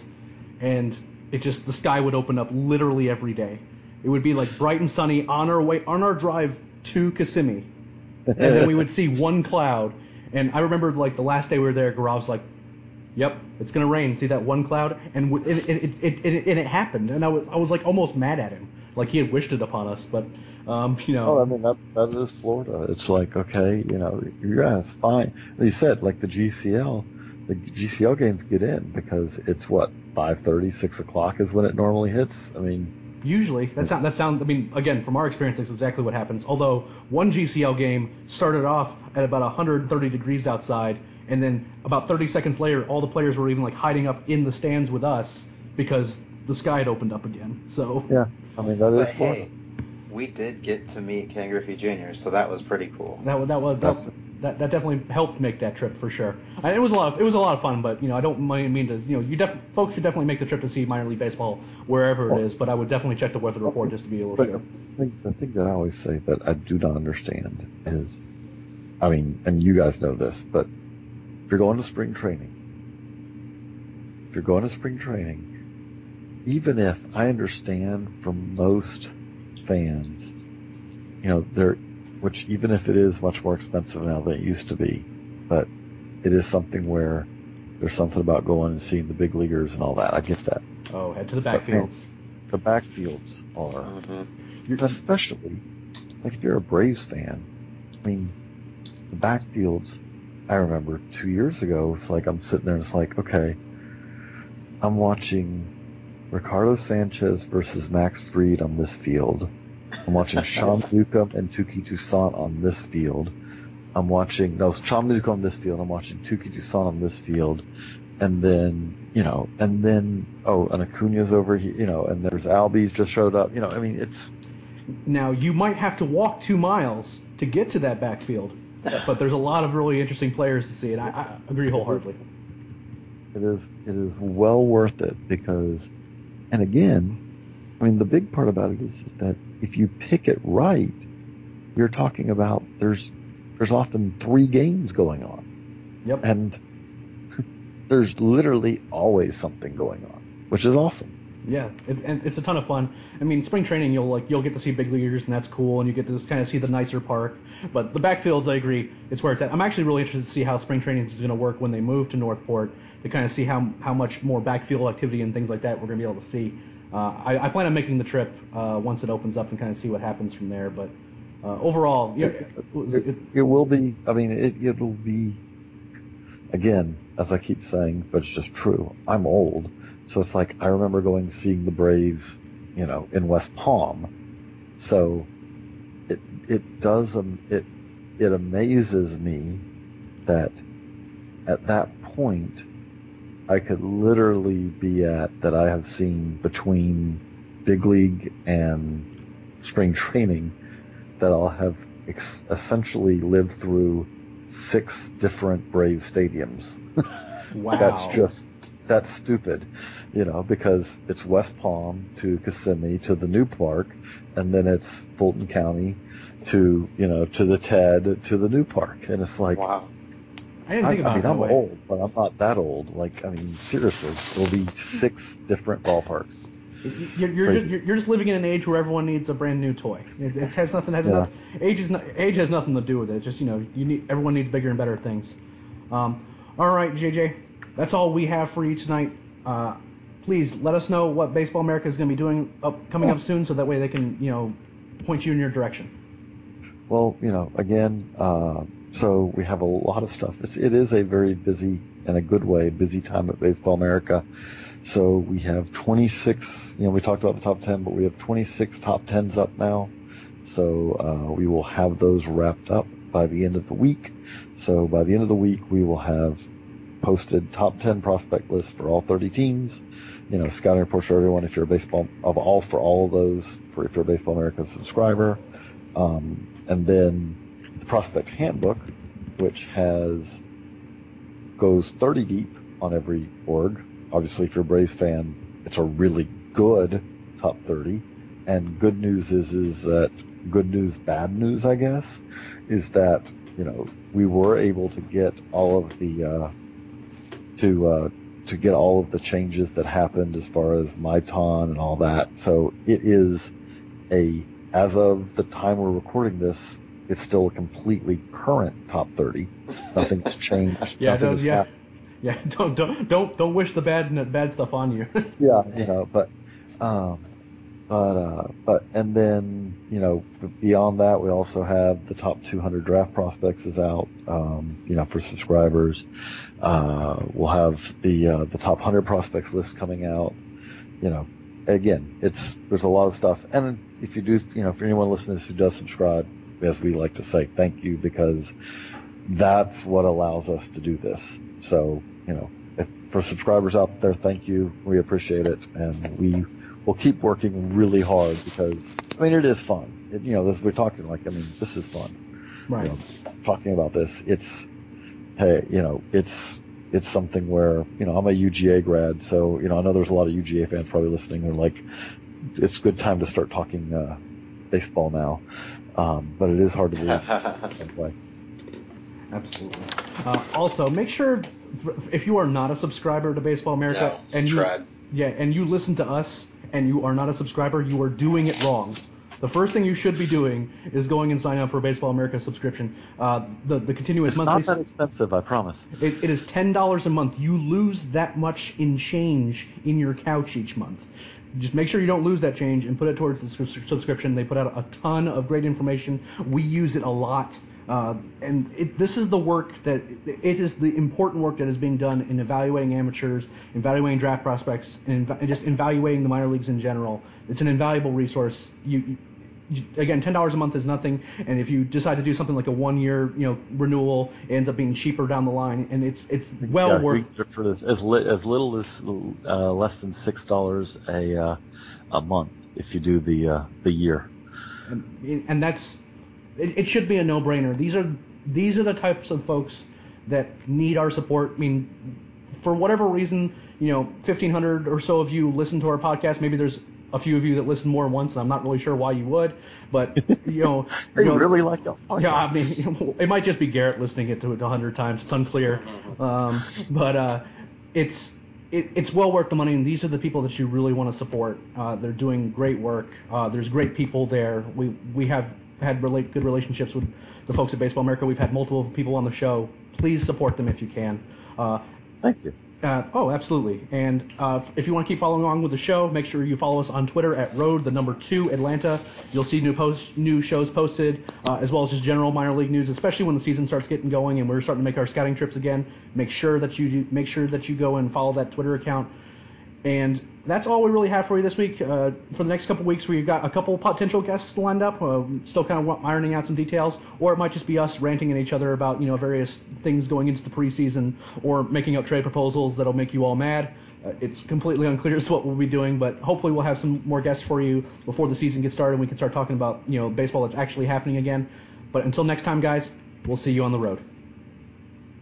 and it just the sky would open up literally every day. It would be like bright and sunny on our way on our drive to Kissimmee, and then we would see *laughs* one cloud. And I remember like the last day we were there, Garrett's like, "Yep, it's gonna rain." See that one cloud, and w- it it, it, it, it, and it happened. And I was I was like almost mad at him, like he had wished it upon us. But um, you know, Oh, I mean that that is Florida. It's like okay, you know, yeah, it's fine. You said, like the GCL, the GCL games get in because it's what five thirty, six o'clock is when it normally hits. I mean, Usually, that sound that sound. I mean, again, from our experience, that's exactly what happens. Although one GCL game started off at about 130 degrees outside, and then about 30 seconds later, all the players were even like hiding up in the stands with us because the sky had opened up again. So yeah, I mean that is But hey, we did get to meet Ken Griffey Jr., so that was pretty cool. that was that was That's- that, that, that definitely helped make that trip for sure. And it was a lot of it was a lot of fun, but you know, I don't mean to you know, you def- folks should definitely make the trip to see minor league baseball wherever it is. But I would definitely check the weather report just to be able But to. the thing, the thing that I always say that I do not understand is, I mean, and you guys know this, but if you're going to spring training, if you're going to spring training, even if I understand from most fans, you know, they're, which even if it is much more expensive now than it used to be, but it is something where there's something about going and seeing the big leaguers and all that. I get that. Oh, head to the backfields. The backfields are hmm especially like if you're a Braves fan. I mean, the backfields. I remember two years ago. It's like I'm sitting there and it's like, okay, I'm watching Ricardo Sanchez versus Max Fried on this field. I'm watching *laughs* Sean Newcomb and Touki Toussaint on this field. I'm watching no Sean Newcomb on this field. I'm watching Touki Toussaint on this field. and then you know, and then oh, and Acuna's over here, you know, and there's Albies just showed up, you know. I mean, it's Now you might have to walk two miles to get to that backfield, but there's a lot of really interesting players to see, and I, I agree wholeheartedly. it is it is well worth it because, and again, I mean, the big part about it is, is that if you pick it right, you're talking about there's there's often three games going on, Yep. and *laughs* there's literally always something going on, which is awesome. Yeah, it, and it's a ton of fun. I mean, spring training you'll like you'll get to see big leaguers and that's cool, and you get to just kind of see the nicer park. But the backfields, I agree, it's where it's at. I'm actually really interested to see how spring training is going to work when they move to North Port to kind of see how how much more backfield activity and things like that we're going to be able to see. Uh, I, I plan on making the trip uh, once it opens up and kind of see what happens from there. But uh, overall, yeah, it, It, it will be. I mean, it, it'll be. Again, as I keep saying, but it's just true. I'm old, so it's like I remember going seeing the Braves, you know, in West Palm. So it it does um, it it amazes me that at that point I could literally be at that I have seen between big league and spring training that I'll have ex- essentially lived through six different Brave stadiums. *laughs* wow. That's just that's stupid, you know, because it's West Palm to Kissimmee to the new park, and then it's Fulton County to you know to the TED to the new park, and it's like Wow. I didn't I, about I mean that I'm way. old, but I'm not that old. Like I mean seriously, there'll be six different ballparks. You're, you're, just, you're, you're just living in an age where everyone needs a brand new toy. It, it has nothing. Has Yeah. not, age is not, age has nothing to do with it. It's just you know you need everyone needs bigger and better things. Um, all right, JJ, that's all we have for you tonight. Uh, please let us know what Baseball America is going to be doing up coming up soon, so that way they can you know point you in your direction. Well, you know, again, uh, so we have a lot of stuff. It's, it is a very busy, in a good way, busy time at Baseball America. So we have 26, you know, we talked about the top 10, but we have 26 top 10s up now. So uh, we will have those wrapped up by the end of the week. So by the end of the week, we will have posted top 10 prospect lists for all 30 teams. You know, scouting reports for everyone if you're a baseball, of all for all of those, for if you're a Baseball America subscriber. Um, and then the prospect handbook, which has goes 30 deep on every org. Obviously, if you're a Braves fan, it's a really good top 30. And good news is is that good news, bad news, I guess, is that you know we were able to get all of the uh, to uh, to get all of the changes that happened as far as Maitan and all that. So it is a as of the time we're recording this, it's still a completely current top 30. Nothing's changed. *laughs* Yeah, Nothing yeah, happened. yeah. *laughs* Don't don't don't don't wish the bad bad stuff on you. *laughs* Yeah, you know, but um, but uh, but and then you know beyond that, we also have the top 200 draft prospects is out. Um, you know, for subscribers, uh, we'll have the uh, the top 100 prospects list coming out. You know, again, it's there's a lot of stuff, and if you do, you know, for anyone listening to this who does subscribe, as we like to say, thank you because that's what allows us to do this. So, you know, if, for subscribers out there, thank you. We appreciate it, and we will keep working really hard because I mean it is fun. It, you know, this we're talking like I mean this is fun. right. You know, talking about this, it's hey, you know, it's it's something where you know I'm a UGA grad, so you know I know there's a lot of UGA fans probably listening. They're like, it's a good time to start talking uh, baseball now, um, but it is hard to believe. *laughs* anyway. Absolutely. Uh, also, make sure if you are not a subscriber to Baseball America No, and you subscribe. yeah, and you listen to us and you are not a subscriber, you are doing it wrong. The first thing you should be doing is going and signing up for a Baseball America subscription. Uh, the the continuous It's monthly not that expensive, I promise. it, it is ten dollars a month. You lose that much in change in your couch each month. Just make sure you don't lose that change and put it towards the sus- subscription. They put out a ton of great information. We use it a lot, uh, and it, this is the work that it is the important work that is being done in evaluating amateurs, evaluating draft prospects, and, inv- and just evaluating the minor leagues in general. It's an invaluable resource. You again, ten dollars a month is nothing, and if you decide to do something like a one year, you know, renewal, it ends up being cheaper down the line, and it's it's well yeah, worth. For this, as, li- as little as uh, less than six dollars a uh, a month if you do the uh, the year. And, and that's it, it should be a no brainer. These are these are the types of folks that need our support. I mean, for whatever reason, you know, 1,500 or so of you listen to our podcast. Maybe there's a few of you that listen more than once, and I'm not really sure why you would. But you know, *laughs* they you know, really like y'all's podcast. Yeah, I mean, *laughs* it might just be Garrett listening it to it a hundred times. It's unclear, um, but uh, it's it, it's well worth the money. And these are the people that you really want to support. Uh, they're doing great work. Uh, there's great people there. We we have had relate good relationships with the folks at Baseball America. We've had multiple people on the show. Please support them if you can. Uh, Thank you. Uh, oh, absolutely. And uh, if you want to keep following along with the show, make sure you follow us on Twitter at Road the number two Atlanta. You'll see new posts, new shows posted, uh, as well as just general minor league news, especially when the season starts getting going and we're starting to make our scouting trips again. Make sure that you do, make sure that you go and follow that Twitter account. And that's all we really have for you this week. Uh, for the next couple weeks, we've got a couple potential guests lined up. Uh, still kind of ironing out some details, or it might just be us ranting at each other about you know various things going into the preseason, or making up trade proposals that'll make you all mad. Uh, it's completely unclear as to what we'll be doing, but hopefully we'll have some more guests for you before the season gets started. and We can start talking about you know baseball that's actually happening again. But until next time, guys, we'll see you on the road.